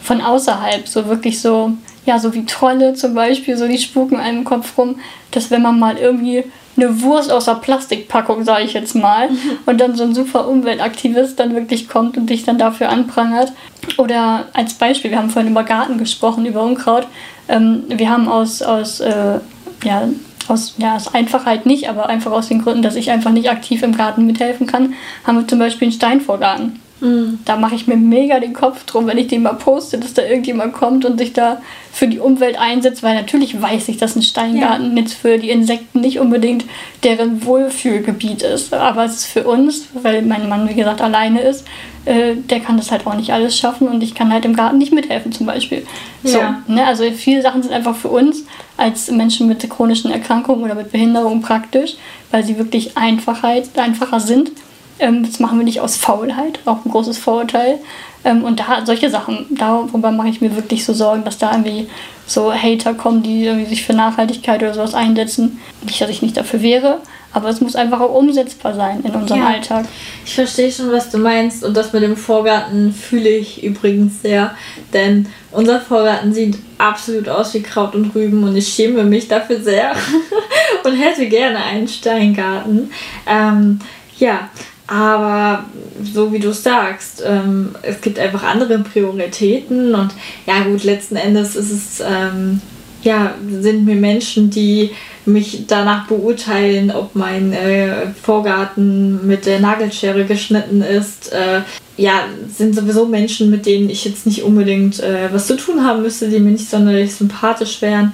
von außerhalb, so wirklich so, ja, so wie Trolle zum Beispiel, so die spuken einem im Kopf rum, dass wenn man mal irgendwie eine Wurst aus der Plastikpackung, sage ich jetzt mal, und dann so ein super Umweltaktivist dann wirklich kommt und dich dann dafür anprangert. Oder als Beispiel, wir haben vorhin über Garten gesprochen, über Unkraut. Ähm, wir haben aus, aus äh, ja, aus, ja, aus Einfachheit nicht, aber einfach aus den Gründen, dass ich einfach nicht aktiv im Garten mithelfen kann, haben wir zum Beispiel einen Steinvorgarten. Mhm. Da mache ich mir mega den Kopf drum, wenn ich den mal poste, dass da irgendjemand kommt und sich da für die Umwelt einsetzt, weil natürlich weiß ich, dass ein Steingarten ja. jetzt für die Insekten nicht unbedingt deren Wohlfühlgebiet ist. Aber es ist für uns, weil mein Mann, wie gesagt, alleine ist, äh, der kann das halt auch nicht alles schaffen und ich kann halt im Garten nicht mithelfen zum Beispiel. So, ja. ne? Also viele Sachen sind einfach für uns als Menschen mit chronischen Erkrankungen oder mit Behinderung praktisch, weil sie wirklich Einfachheit, einfacher sind ähm, das machen wir nicht aus Faulheit, auch ein großes Vorurteil. Ähm, und da solche Sachen, darüber mache ich mir wirklich so Sorgen, dass da irgendwie so Hater kommen, die irgendwie sich für Nachhaltigkeit oder sowas einsetzen. Nicht, dass ich nicht dafür wäre, aber es muss einfach auch umsetzbar sein in unserem ja. Alltag. Ich verstehe schon, was du meinst und das mit dem Vorgarten fühle ich übrigens sehr, denn unser Vorgarten sieht absolut aus wie Kraut und Rüben und ich schäme mich dafür sehr und hätte gerne einen Steingarten. Ähm, ja, aber so wie du sagst, ähm, es gibt einfach andere Prioritäten und ja gut, letzten Endes ist es, ähm, ja, sind mir Menschen, die mich danach beurteilen, ob mein äh, Vorgarten mit der Nagelschere geschnitten ist. Äh, ja, sind sowieso Menschen, mit denen ich jetzt nicht unbedingt äh, was zu tun haben müsste, die mir nicht sonderlich sympathisch wären.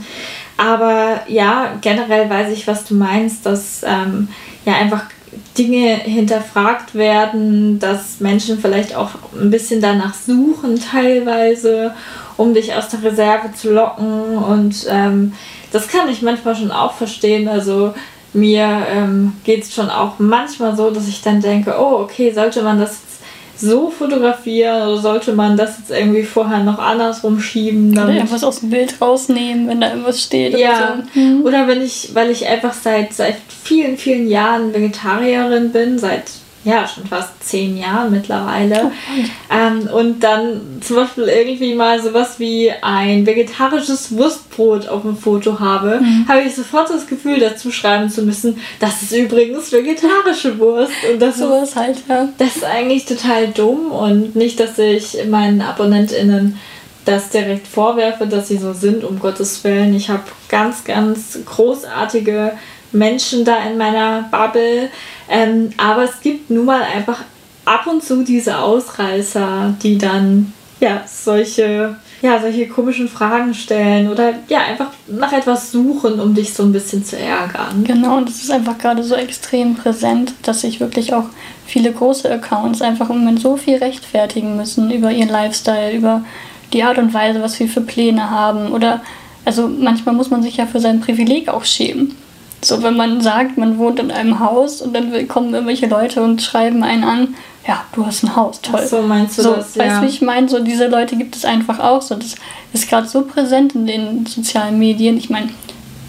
Aber ja, generell weiß ich, was du meinst, dass ähm, ja einfach Dinge hinterfragt werden, dass Menschen vielleicht auch ein bisschen danach suchen teilweise, um dich aus der Reserve zu locken. Und ähm, das kann ich manchmal schon auch verstehen. Also mir ähm, geht es schon auch manchmal so, dass ich dann denke, oh, okay, sollte man das so fotografieren oder sollte man das jetzt irgendwie vorher noch andersrum schieben? Oder irgendwas aus dem Bild rausnehmen, wenn da irgendwas steht. Ja, oder, so. mhm. oder wenn ich, weil ich einfach seit, seit vielen, vielen Jahren Vegetarierin bin, seit ja, schon fast zehn Jahren mittlerweile. Oh, ähm, und dann zum Beispiel irgendwie mal sowas wie ein vegetarisches Wurstbrot auf dem Foto habe, mhm. habe ich sofort das Gefühl, dazu schreiben zu müssen, das ist übrigens vegetarische Wurst. Und das so ist halt, ja. Das ist eigentlich total dumm und nicht, dass ich meinen AbonnentInnen das direkt vorwerfe, dass sie so sind, um Gottes Willen. Ich habe ganz, ganz großartige Menschen da in meiner Bubble. Ähm, aber es gibt nun mal einfach ab und zu diese Ausreißer, die dann ja solche ja, solche komischen Fragen stellen oder ja, einfach nach etwas suchen, um dich so ein bisschen zu ärgern. Genau, und das ist einfach gerade so extrem präsent, dass sich wirklich auch viele große Accounts einfach im Moment so viel rechtfertigen müssen über ihren Lifestyle, über die Art und Weise, was wir für Pläne haben. Oder also manchmal muss man sich ja für sein Privileg auch schämen. So, wenn man sagt, man wohnt in einem Haus und dann kommen irgendwelche Leute und schreiben einen an, ja, du hast ein Haus, toll. Ach so meinst du so, das, ja. Weißt du, wie ich meine? So, diese Leute gibt es einfach auch. So, das ist gerade so präsent in den sozialen Medien. Ich meine,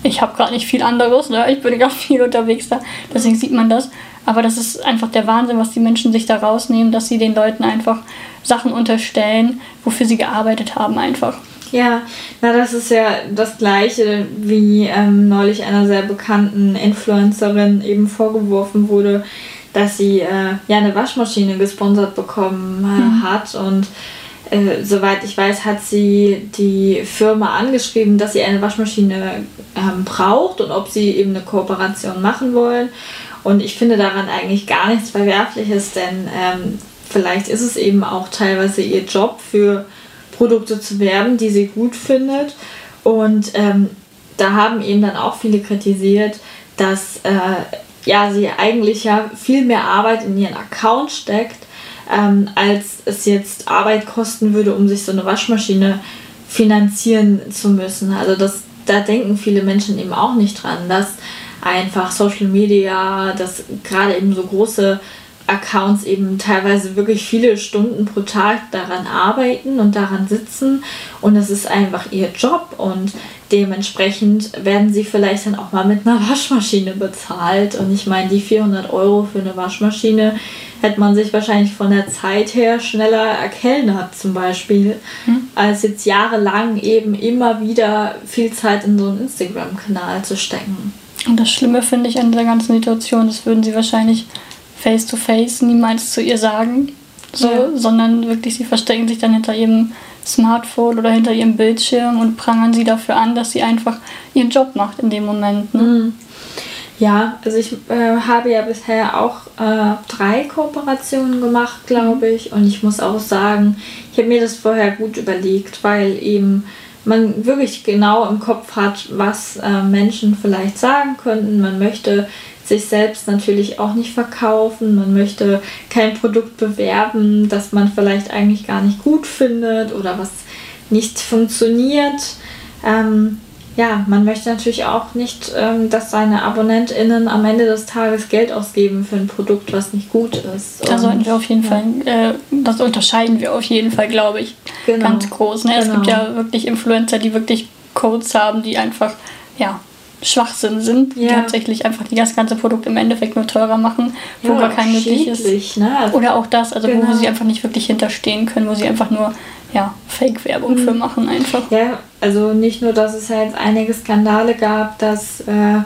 ich habe gerade nicht viel anderes, ne? ich bin gerade viel unterwegs da, deswegen sieht man das. Aber das ist einfach der Wahnsinn, was die Menschen sich da rausnehmen, dass sie den Leuten einfach Sachen unterstellen, wofür sie gearbeitet haben einfach. Ja, na das ist ja das gleiche, wie ähm, neulich einer sehr bekannten Influencerin eben vorgeworfen wurde, dass sie äh, ja eine Waschmaschine gesponsert bekommen äh, mhm. hat und äh, soweit ich weiß, hat sie die Firma angeschrieben, dass sie eine Waschmaschine ähm, braucht und ob sie eben eine Kooperation machen wollen. Und ich finde daran eigentlich gar nichts Verwerfliches, denn ähm, vielleicht ist es eben auch teilweise ihr Job für Produkte zu werben, die sie gut findet. Und ähm, da haben eben dann auch viele kritisiert, dass äh, ja, sie eigentlich ja viel mehr Arbeit in ihren Account steckt, ähm, als es jetzt Arbeit kosten würde, um sich so eine Waschmaschine finanzieren zu müssen. Also das, da denken viele Menschen eben auch nicht dran, dass einfach Social Media, dass gerade eben so große Accounts eben teilweise wirklich viele Stunden pro Tag daran arbeiten und daran sitzen und es ist einfach ihr Job und dementsprechend werden sie vielleicht dann auch mal mit einer Waschmaschine bezahlt und ich meine, die 400 Euro für eine Waschmaschine hätte man sich wahrscheinlich von der Zeit her schneller erkellnert zum Beispiel, hm. als jetzt jahrelang eben immer wieder viel Zeit in so einen Instagram-Kanal zu stecken. Und das Schlimme finde ich an dieser ganzen Situation, das würden sie wahrscheinlich face to face niemals zu ihr sagen, so, ja. sondern wirklich sie verstecken sich dann hinter ihrem Smartphone oder hinter ihrem Bildschirm und prangern sie dafür an, dass sie einfach ihren Job macht in dem Moment. Ne? Mhm. Ja, also ich äh, habe ja bisher auch äh, drei Kooperationen gemacht, glaube mhm. ich. Und ich muss auch sagen, ich habe mir das vorher gut überlegt, weil eben man wirklich genau im Kopf hat, was äh, Menschen vielleicht sagen könnten. Man möchte sich selbst natürlich auch nicht verkaufen. Man möchte kein Produkt bewerben, das man vielleicht eigentlich gar nicht gut findet oder was nicht funktioniert. Ähm, ja, man möchte natürlich auch nicht, ähm, dass seine AbonnentInnen am Ende des Tages Geld ausgeben für ein Produkt, was nicht gut ist. Da sollten wir auf jeden ja. Fall, äh, das unterscheiden wir auf jeden Fall, glaube ich, genau. ganz groß. Ne? Genau. Es gibt genau. ja wirklich Influencer, die wirklich Codes haben, die einfach, ja, Schwachsinn sind, ja. die tatsächlich einfach die das ganze Produkt im Endeffekt nur teurer machen, wo ja, gar kein möglich ist. Ne? Also oder auch das, also genau. wo sie einfach nicht wirklich hinterstehen können, wo sie einfach nur ja, Fake-Werbung mhm. für machen einfach. Ja, also nicht nur, dass es ja jetzt einige Skandale gab, dass äh,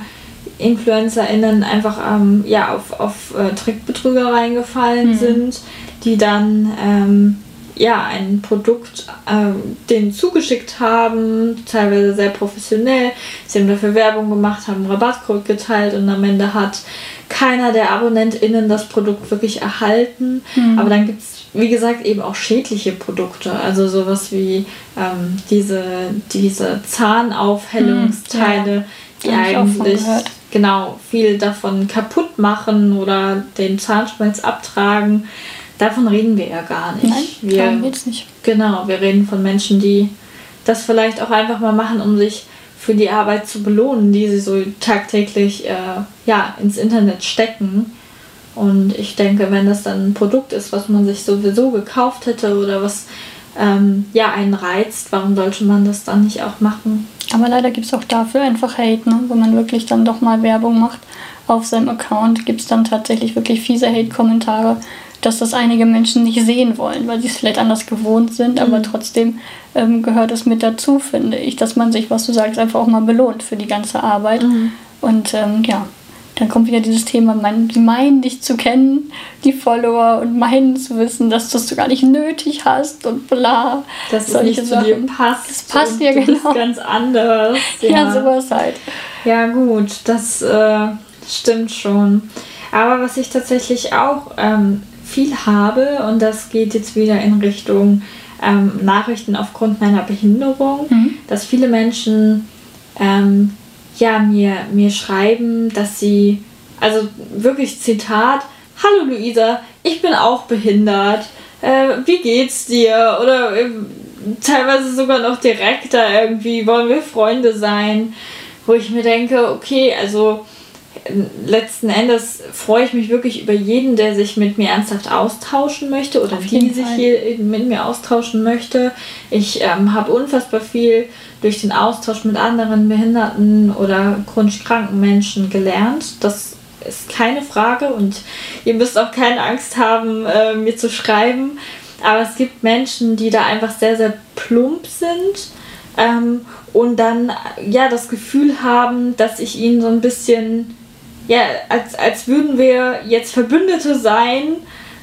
InfluencerInnen einfach ähm, ja, auf, auf äh, Trickbetrügereien gefallen mhm. sind, die dann ähm, ja, ein Produkt ähm, denen zugeschickt haben, teilweise sehr professionell. Sie haben dafür Werbung gemacht, haben einen Rabattcode geteilt und am Ende hat keiner der AbonnentInnen das Produkt wirklich erhalten. Mhm. Aber dann gibt es, wie gesagt, eben auch schädliche Produkte. Also sowas wie ähm, diese, diese Zahnaufhellungsteile, mhm, ja. die eigentlich genau viel davon kaputt machen oder den Zahnschmelz abtragen. Davon reden wir ja gar nicht. Nein, wir, darum geht's nicht. Genau, wir reden von Menschen, die das vielleicht auch einfach mal machen, um sich für die Arbeit zu belohnen, die sie so tagtäglich äh, ja, ins Internet stecken. Und ich denke, wenn das dann ein Produkt ist, was man sich sowieso gekauft hätte oder was ähm, ja einen reizt, warum sollte man das dann nicht auch machen? Aber leider gibt es auch dafür einfach Hate, ne? wenn man wirklich dann doch mal Werbung macht auf seinem Account, gibt es dann tatsächlich wirklich fiese Hate-Kommentare, dass das einige Menschen nicht sehen wollen, weil sie es vielleicht anders gewohnt sind, mhm. aber trotzdem ähm, gehört es mit dazu, finde ich, dass man sich, was du sagst, einfach auch mal belohnt für die ganze Arbeit. Mhm. Und ähm, ja, dann kommt wieder dieses Thema, mein, die meinen dich zu kennen, die Follower, und meinen zu wissen, dass du es gar nicht nötig hast und bla. Dass es nicht Sachen. zu dir passt. Das passt ja genau. Ganz anders. Ja. ja, sowas halt. Ja, gut, das äh, stimmt schon. Aber was ich tatsächlich auch ähm, viel habe, und das geht jetzt wieder in Richtung ähm, Nachrichten aufgrund meiner Behinderung, mhm. dass viele Menschen ähm, ja, mir, mir schreiben, dass sie, also wirklich Zitat, Hallo Luisa, ich bin auch behindert. Äh, wie geht's dir? Oder äh, teilweise sogar noch direkter irgendwie, wollen wir Freunde sein? Wo ich mir denke, okay, also letzten Endes freue ich mich wirklich über jeden, der sich mit mir ernsthaft austauschen möchte oder die sich hier mit mir austauschen möchte. Ich ähm, habe unfassbar viel durch den Austausch mit anderen behinderten oder chronisch kranken Menschen gelernt. Das ist keine Frage und ihr müsst auch keine Angst haben, äh, mir zu schreiben. Aber es gibt Menschen, die da einfach sehr, sehr plump sind ähm, und dann ja das Gefühl haben, dass ich ihnen so ein bisschen ja, als, als würden wir jetzt Verbündete sein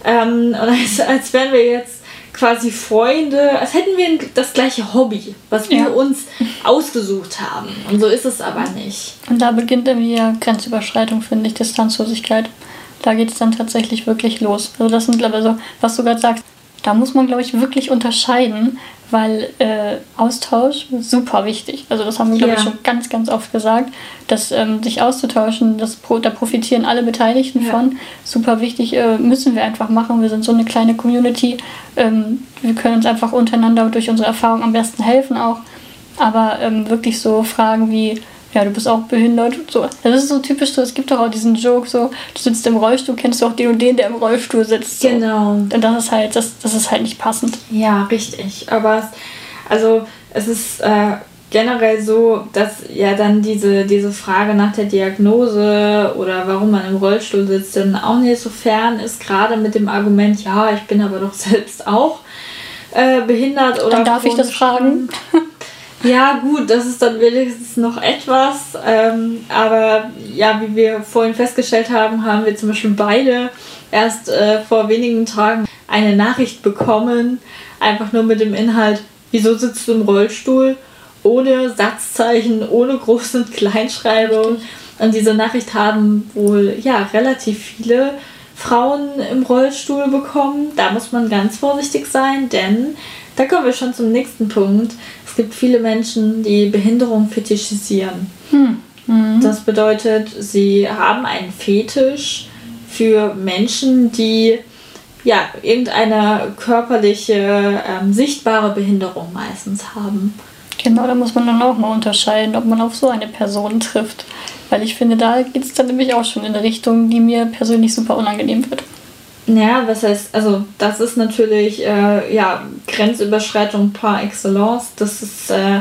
ähm, und als, als wären wir jetzt quasi Freunde, als hätten wir das gleiche Hobby, was wir ja. uns ausgesucht haben. Und so ist es aber nicht. Und da beginnt dann wieder Grenzüberschreitung, finde ich, Distanzlosigkeit. Da geht es dann tatsächlich wirklich los. Also das sind, glaube ich, so, was du gerade sagst, da muss man, glaube ich, wirklich unterscheiden, weil äh, Austausch super wichtig. Also das haben wir, glaube ja. ich, schon ganz, ganz oft gesagt, dass ähm, sich auszutauschen, das, da profitieren alle Beteiligten ja. von. Super wichtig, äh, müssen wir einfach machen. Wir sind so eine kleine Community. Ähm, wir können uns einfach untereinander durch unsere Erfahrung am besten helfen auch. Aber ähm, wirklich so Fragen wie, ja, du bist auch behindert. So. Das ist so typisch so, es gibt doch auch diesen Joke, so, du sitzt im Rollstuhl, kennst du auch den und den, der im Rollstuhl sitzt. So. Genau. Und das ist halt, das, das ist halt nicht passend. Ja, richtig. Aber es, also es ist äh, generell so, dass ja dann diese, diese Frage nach der Diagnose oder warum man im Rollstuhl sitzt, dann auch nicht so fern ist, gerade mit dem Argument, ja, ich bin aber doch selbst auch äh, behindert oder. Dann darf ich das fragen. Ja, gut, das ist dann wenigstens noch etwas. Ähm, aber ja, wie wir vorhin festgestellt haben, haben wir zum Beispiel beide erst äh, vor wenigen Tagen eine Nachricht bekommen, einfach nur mit dem Inhalt, wieso sitzt du im Rollstuhl? Ohne Satzzeichen, ohne Groß- und Kleinschreibung. Und diese Nachricht haben wohl ja relativ viele Frauen im Rollstuhl bekommen. Da muss man ganz vorsichtig sein, denn da kommen wir schon zum nächsten Punkt. Es gibt viele Menschen, die Behinderung fetischisieren. Hm. Mhm. Das bedeutet, sie haben einen Fetisch für Menschen, die ja, irgendeine körperliche, ähm, sichtbare Behinderung meistens haben. Genau, da muss man dann auch mal unterscheiden, ob man auf so eine Person trifft. Weil ich finde, da geht es dann nämlich auch schon in eine Richtung, die mir persönlich super unangenehm wird. Ja, was heißt, also das ist natürlich äh, ja, Grenzüberschreitung par excellence. Das ist äh,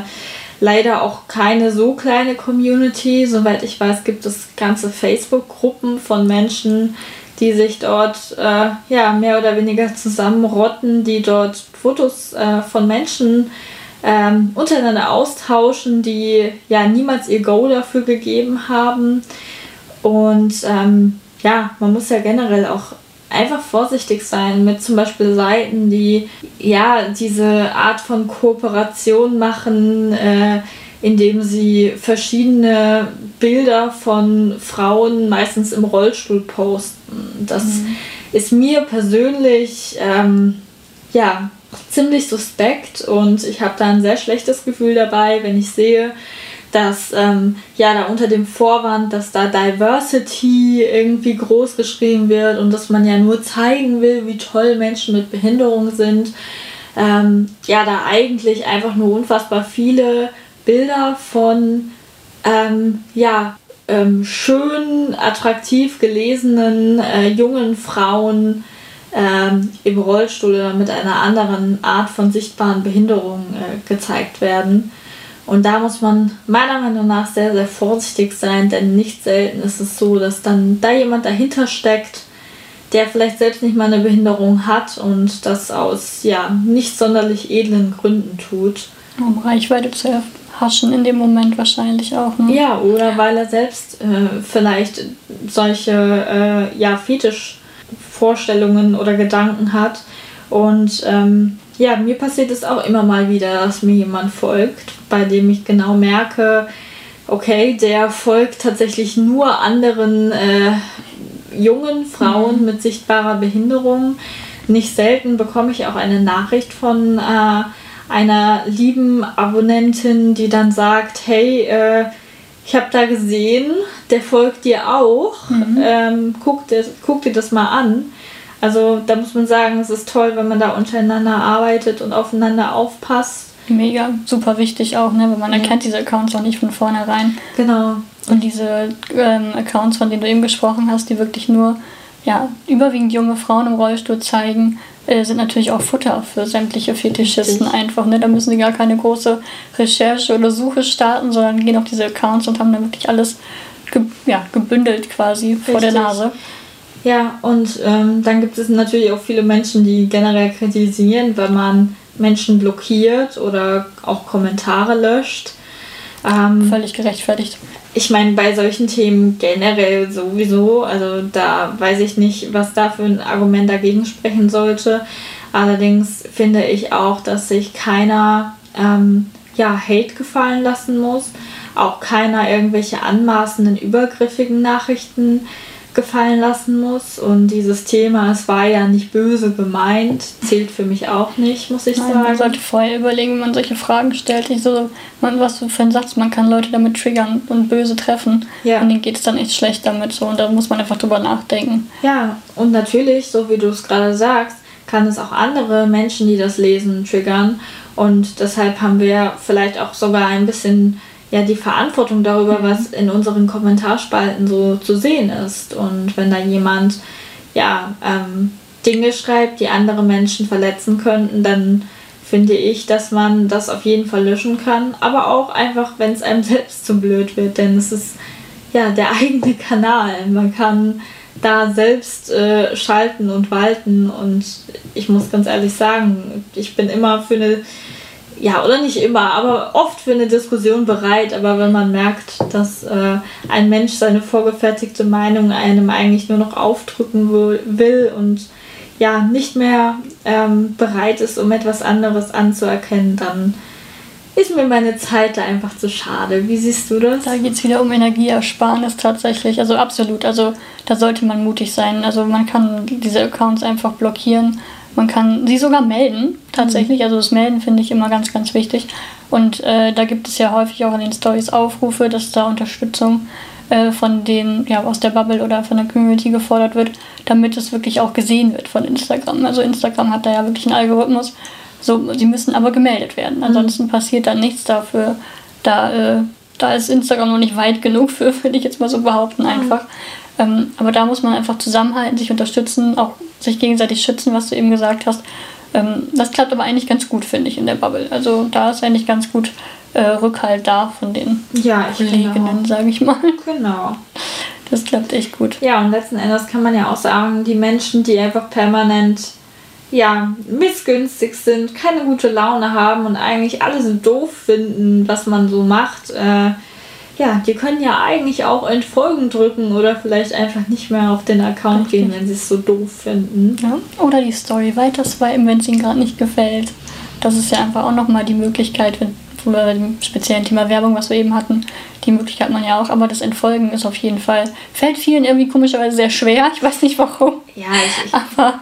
leider auch keine so kleine Community. Soweit ich weiß, gibt es ganze Facebook-Gruppen von Menschen, die sich dort äh, ja, mehr oder weniger zusammenrotten, die dort Fotos äh, von Menschen ähm, untereinander austauschen, die ja niemals ihr Go dafür gegeben haben. Und ähm, ja, man muss ja generell auch einfach vorsichtig sein mit zum Beispiel Seiten, die ja diese Art von Kooperation machen, äh, indem sie verschiedene Bilder von Frauen meistens im Rollstuhl posten. Das mhm. ist mir persönlich ähm, ja ziemlich suspekt und ich habe da ein sehr schlechtes Gefühl dabei, wenn ich sehe, dass ähm, ja da unter dem Vorwand, dass da Diversity irgendwie groß geschrieben wird und dass man ja nur zeigen will, wie toll Menschen mit Behinderung sind, ähm, ja da eigentlich einfach nur unfassbar viele Bilder von ähm, ja, ähm, schön, attraktiv gelesenen äh, jungen Frauen ähm, im Rollstuhl oder mit einer anderen Art von sichtbaren Behinderung äh, gezeigt werden. Und da muss man meiner Meinung nach sehr, sehr vorsichtig sein, denn nicht selten ist es so, dass dann da jemand dahinter steckt, der vielleicht selbst nicht mal eine Behinderung hat und das aus ja nicht sonderlich edlen Gründen tut. Um Reichweite zu erhaschen in dem Moment wahrscheinlich auch. Ne? Ja, oder weil er selbst äh, vielleicht solche äh, ja, Fetischvorstellungen oder Gedanken hat. Und ähm, ja, mir passiert es auch immer mal wieder, dass mir jemand folgt, bei dem ich genau merke, okay, der folgt tatsächlich nur anderen äh, jungen Frauen mhm. mit sichtbarer Behinderung. Nicht selten bekomme ich auch eine Nachricht von äh, einer lieben Abonnentin, die dann sagt, hey, äh, ich habe da gesehen, der folgt dir auch, mhm. ähm, guck, dir, guck dir das mal an. Also da muss man sagen, es ist toll, wenn man da untereinander arbeitet und aufeinander aufpasst. Mega, super wichtig auch, ne? weil man ja. erkennt diese Accounts auch nicht von vornherein. Genau. Und diese ähm, Accounts, von denen du eben gesprochen hast, die wirklich nur ja, überwiegend junge Frauen im Rollstuhl zeigen, äh, sind natürlich auch Futter für sämtliche Fetischisten Richtig. einfach. Ne? Da müssen sie gar keine große Recherche oder Suche starten, sondern gehen auf diese Accounts und haben dann wirklich alles ge ja, gebündelt quasi Richtig. vor der Nase. Ja, und ähm, dann gibt es natürlich auch viele Menschen, die generell kritisieren, wenn man Menschen blockiert oder auch Kommentare löscht. Ähm, Völlig gerechtfertigt. Ich meine, bei solchen Themen generell sowieso, also da weiß ich nicht, was da für ein Argument dagegen sprechen sollte. Allerdings finde ich auch, dass sich keiner ähm, ja, Hate gefallen lassen muss, auch keiner irgendwelche anmaßenden, übergriffigen Nachrichten gefallen lassen muss. Und dieses Thema, es war ja nicht böse gemeint, zählt für mich auch nicht, muss ich Nein, sagen. Man sollte vorher überlegen, wenn man solche Fragen stellt, nicht so, man, was für ein Satz, man kann Leute damit triggern und böse treffen. Ja. Und denen geht es dann echt schlecht damit so. Und da muss man einfach drüber nachdenken. Ja, und natürlich, so wie du es gerade sagst, kann es auch andere Menschen, die das lesen, triggern. Und deshalb haben wir vielleicht auch sogar ein bisschen ja die Verantwortung darüber, mhm. was in unseren Kommentarspalten so zu sehen ist. Und wenn da jemand ja ähm, Dinge schreibt, die andere Menschen verletzen könnten, dann finde ich, dass man das auf jeden Fall löschen kann. Aber auch einfach, wenn es einem selbst zu blöd wird, denn es ist ja der eigene Kanal. Man kann da selbst äh, schalten und walten und ich muss ganz ehrlich sagen, ich bin immer für eine ja, oder nicht immer, aber oft für eine Diskussion bereit. Aber wenn man merkt, dass äh, ein Mensch seine vorgefertigte Meinung einem eigentlich nur noch aufdrücken will und ja, nicht mehr ähm, bereit ist, um etwas anderes anzuerkennen, dann ist mir meine Zeit da einfach zu schade. Wie siehst du das? Da geht es wieder um Energieersparnis tatsächlich. Also absolut. Also da sollte man mutig sein. Also man kann diese Accounts einfach blockieren man kann sie sogar melden, tatsächlich. Mhm. Also das Melden finde ich immer ganz, ganz wichtig. Und äh, da gibt es ja häufig auch in den Stories Aufrufe, dass da Unterstützung äh, von den, ja, aus der Bubble oder von der Community gefordert wird, damit es wirklich auch gesehen wird von Instagram. Also Instagram hat da ja wirklich einen Algorithmus. So, sie müssen aber gemeldet werden. Mhm. Ansonsten mhm. passiert da nichts dafür. Da, äh, da ist Instagram noch nicht weit genug für, würde ich jetzt mal so behaupten, mhm. Ähm, aber da muss man einfach zusammenhalten, sich unterstützen, auch sich gegenseitig schützen, was du eben gesagt hast. Ähm, das klappt aber eigentlich ganz gut, finde ich, in der Bubble. Also da ist eigentlich ganz gut äh, Rückhalt da von den ja, Kolleginnen, sage ich mal. Genau. Das klappt echt gut. Ja, und letzten Endes kann man ja auch sagen, die Menschen, die einfach permanent ja, missgünstig sind, keine gute Laune haben und eigentlich alles doof finden, was man so macht, äh, ja, die können ja eigentlich auch Entfolgen drücken oder vielleicht einfach nicht mehr auf den Account Richtig. gehen, wenn sie es so doof finden. Ja, oder die Story weiter swipen, wenn es ihnen gerade nicht gefällt. Das ist ja einfach auch nochmal die Möglichkeit, wenn bei dem speziellen Thema Werbung, was wir eben hatten, die Möglichkeit hat man ja auch, aber das Entfolgen ist auf jeden Fall, fällt vielen irgendwie komischerweise sehr schwer. Ich weiß nicht warum. Ja, ich, ich aber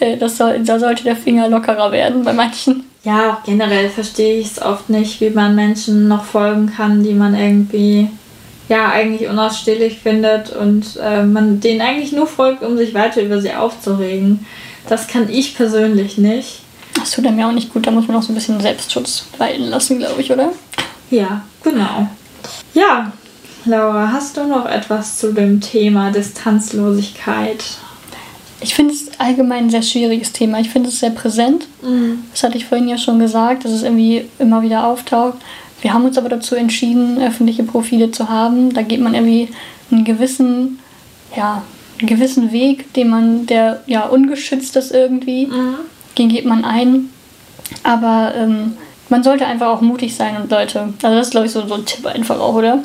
äh, das soll, da sollte der Finger lockerer werden bei manchen ja, auch generell verstehe ich es oft nicht, wie man Menschen noch folgen kann, die man irgendwie ja eigentlich unausstehlich findet und äh, man denen eigentlich nur folgt, um sich weiter über sie aufzuregen. Das kann ich persönlich nicht. Das tut einem ja auch nicht gut, da muss man auch so ein bisschen Selbstschutz walten lassen, glaube ich, oder? Ja, genau. Ja, Laura, hast du noch etwas zu dem Thema Distanzlosigkeit? Ich finde es allgemein ein sehr schwieriges Thema. Ich finde es sehr präsent. Mhm. Das hatte ich vorhin ja schon gesagt, dass es irgendwie immer wieder auftaucht. Wir haben uns aber dazu entschieden, öffentliche Profile zu haben. Da geht man irgendwie einen gewissen, ja, einen gewissen Weg, den man, der ja ungeschützt ist irgendwie, mhm. den geht man ein. Aber ähm, man sollte einfach auch mutig sein und Leute, also das ist glaube ich so, so ein Tipp einfach auch, oder?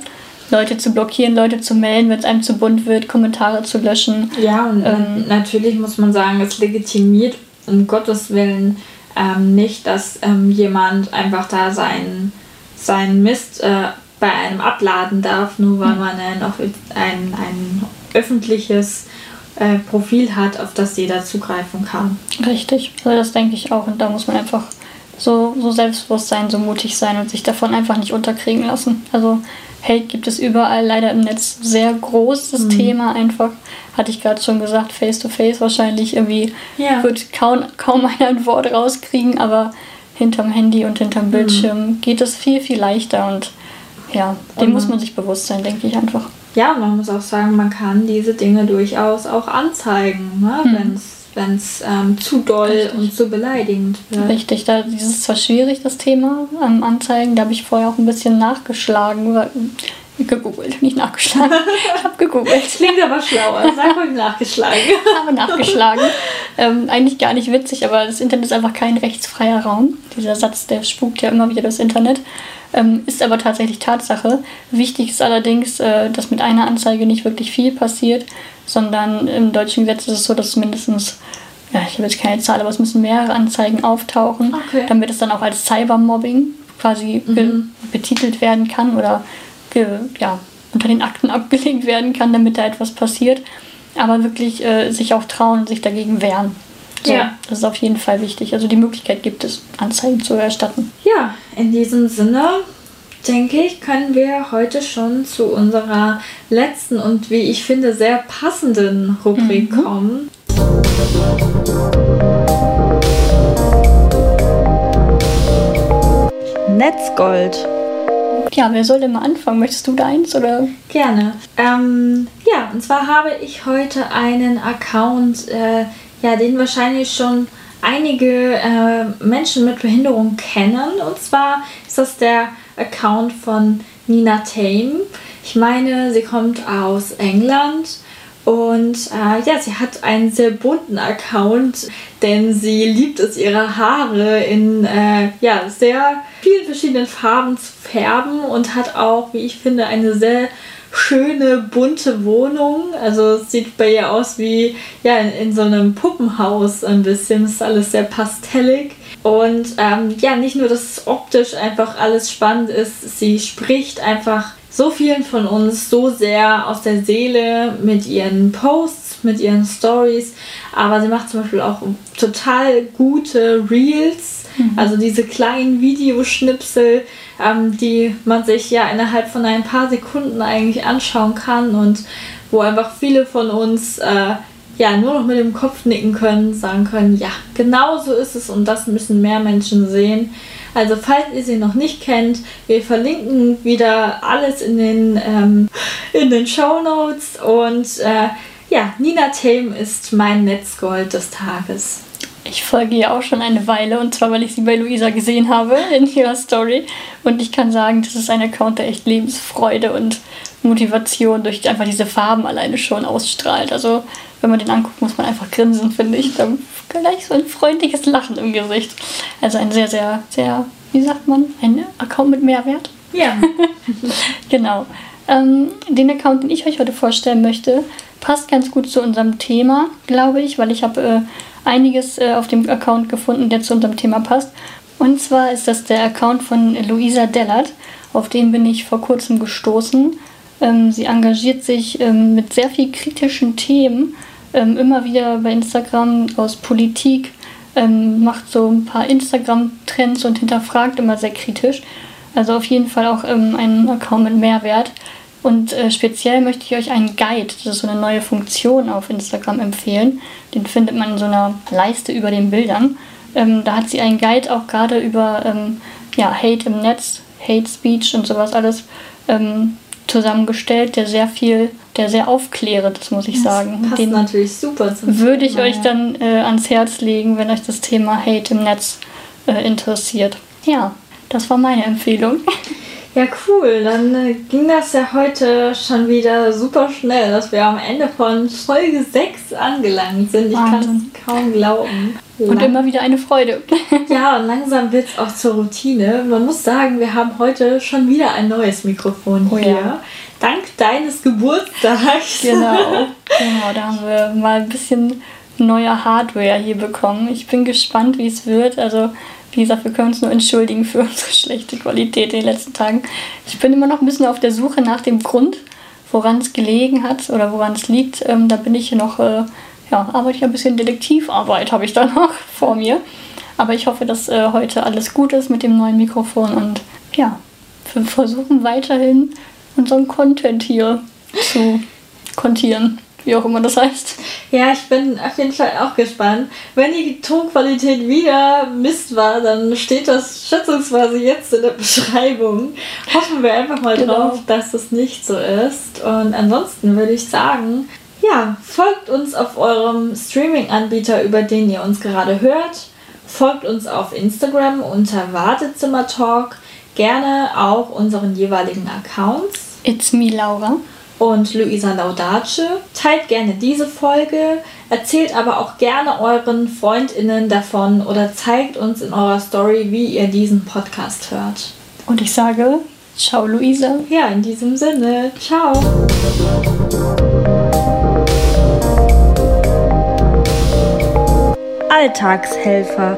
Leute zu blockieren, Leute zu melden, wenn es einem zu bunt wird, Kommentare zu löschen. Ja, und ähm, natürlich muss man sagen, es legitimiert um Gottes Willen ähm, nicht, dass ähm, jemand einfach da seinen, seinen Mist äh, bei einem abladen darf, nur weil hm. man ein, ein, ein öffentliches äh, Profil hat, auf das jeder zugreifen kann. Richtig, also das denke ich auch. Und da muss man einfach so, so selbstbewusst sein, so mutig sein und sich davon einfach nicht unterkriegen lassen. Also Hate gibt es überall, leider im Netz sehr großes mhm. Thema einfach. Hatte ich gerade schon gesagt, face-to-face -face wahrscheinlich irgendwie ja. wird kaum, kaum einer ein Wort rauskriegen, aber hinterm Handy und hinterm Bildschirm mhm. geht es viel, viel leichter und ja, dem mhm. muss man sich bewusst sein, denke ich einfach. Ja, man muss auch sagen, man kann diese Dinge durchaus auch anzeigen, ne? Mhm. wenn es wenn es ähm, zu doll Richtig. und zu beleidigend wird. Richtig, da ist es zwar schwierig, das Thema ähm, Anzeigen, da habe ich vorher auch ein bisschen nachgeschlagen, gegoogelt, nicht nachgeschlagen. ich habe gegoogelt. Klingt aber schlauer. Sag mal nachgeschlagen. habe nachgeschlagen. Ähm, eigentlich gar nicht witzig, aber das Internet ist einfach kein rechtsfreier Raum. Dieser Satz, der spukt ja immer wieder das Internet. Ähm, ist aber tatsächlich Tatsache. Wichtig ist allerdings, äh, dass mit einer Anzeige nicht wirklich viel passiert, sondern im deutschen Gesetz ist es so, dass mindestens, ja, ich habe jetzt keine Zahl, aber es müssen mehrere Anzeigen auftauchen, okay. damit es dann auch als Cybermobbing quasi mhm. betitelt werden kann oder ja, unter den Akten abgelegt werden kann, damit da etwas passiert. Aber wirklich äh, sich auch trauen und sich dagegen wehren. So, ja. Das ist auf jeden Fall wichtig. Also die Möglichkeit gibt es, Anzeigen zu erstatten. Ja, in diesem Sinne denke ich, können wir heute schon zu unserer letzten und wie ich finde sehr passenden Rubrik mhm. kommen. Netzgold. Ja, wer soll denn mal anfangen? Möchtest du da eins oder? Gerne. Ähm, ja, und zwar habe ich heute einen Account, äh, ja, den wahrscheinlich schon einige äh, Menschen mit Behinderung kennen. Und zwar ist das der Account von Nina Tame. Ich meine, sie kommt aus England und äh, ja, sie hat einen sehr bunten Account, denn sie liebt es, ihre Haare in äh, ja, sehr vielen verschiedenen Farben zu färben und hat auch, wie ich finde, eine sehr schöne, bunte Wohnung. Also es sieht bei ihr aus wie ja, in, in so einem Puppenhaus ein bisschen. Es ist alles sehr pastellig. Und ähm, ja, nicht nur, dass optisch einfach alles spannend ist, sie spricht einfach so vielen von uns so sehr aus der Seele mit ihren Posts, mit ihren Stories. Aber sie macht zum Beispiel auch total gute Reels, mhm. also diese kleinen Videoschnipsel, ähm, die man sich ja innerhalb von ein paar Sekunden eigentlich anschauen kann und wo einfach viele von uns äh, ja nur noch mit dem Kopf nicken können, sagen können, ja, genau so ist es und das müssen mehr Menschen sehen. Also falls ihr sie noch nicht kennt, wir verlinken wieder alles in den, ähm, in den Show Notes und äh, ja, Nina Tame ist mein Netzgold des Tages. Ich folge ihr auch schon eine Weile und zwar, weil ich sie bei Luisa gesehen habe in ihrer Story. Und ich kann sagen, das ist ein Account, der echt Lebensfreude und Motivation durch einfach diese Farben alleine schon ausstrahlt. Also, wenn man den anguckt, muss man einfach grinsen, finde ich. Da gleich so ein freundliches Lachen im Gesicht. Also ein sehr, sehr, sehr, wie sagt man, ein Account mit Mehrwert. Ja. genau. Ähm, den Account, den ich euch heute vorstellen möchte, passt ganz gut zu unserem Thema, glaube ich, weil ich habe äh, einiges äh, auf dem Account gefunden, der zu unserem Thema passt. Und zwar ist das der Account von Luisa Dellert. Auf den bin ich vor kurzem gestoßen. Ähm, sie engagiert sich ähm, mit sehr viel kritischen Themen ähm, immer wieder bei Instagram aus Politik, macht so ein paar Instagram-Trends und hinterfragt immer sehr kritisch. Also auf jeden Fall auch ähm, ein Account mit Mehrwert. Und äh, speziell möchte ich euch einen Guide, das ist so eine neue Funktion auf Instagram, empfehlen. Den findet man in so einer Leiste über den Bildern. Ähm, da hat sie einen Guide auch gerade über ähm, ja, Hate im Netz, Hate Speech und sowas alles zusammengestellt, der sehr viel, der sehr aufklärt, das muss ich das sagen. Passt Den natürlich super zum Würde ich Thema, euch ja. dann äh, ans Herz legen, wenn euch das Thema Hate im Netz äh, interessiert. Ja, das war meine Empfehlung. Ja, cool. Dann äh, ging das ja heute schon wieder super schnell, dass wir am Ende von Folge 6 angelangt sind. Ich kann es kaum glauben. Und immer wieder eine Freude. ja, und langsam wird es auch zur Routine. Man muss sagen, wir haben heute schon wieder ein neues Mikrofon oh, hier. Ja. Dank deines Geburtstags. Genau. genau, da haben wir mal ein bisschen neue Hardware hier bekommen. Ich bin gespannt, wie es wird. Also wie gesagt, wir können uns nur entschuldigen für unsere schlechte Qualität in den letzten Tagen. Ich bin immer noch ein bisschen auf der Suche nach dem Grund, woran es gelegen hat oder woran es liegt. Ähm, da bin ich noch, äh, ja, arbeite ich ein bisschen Detektivarbeit, habe ich da noch vor mir. Aber ich hoffe, dass äh, heute alles gut ist mit dem neuen Mikrofon und ja, wir versuchen weiterhin unseren Content hier zu kontieren wie auch immer das heißt. Ja, ich bin auf jeden Fall auch gespannt. Wenn die Tonqualität wieder Mist war, dann steht das schätzungsweise jetzt in der Beschreibung. Hoffen wir einfach mal genau. drauf, dass das nicht so ist. Und ansonsten würde ich sagen, ja, folgt uns auf eurem Streaming-Anbieter, über den ihr uns gerade hört. Folgt uns auf Instagram unter Wartezimmer-Talk. Gerne auch unseren jeweiligen Accounts. It's me, Laura und Luisa Laudace. Teilt gerne diese Folge, erzählt aber auch gerne euren FreundInnen davon oder zeigt uns in eurer Story, wie ihr diesen Podcast hört. Und ich sage, ciao Luisa. Ja, in diesem Sinne, ciao. Alltagshelfer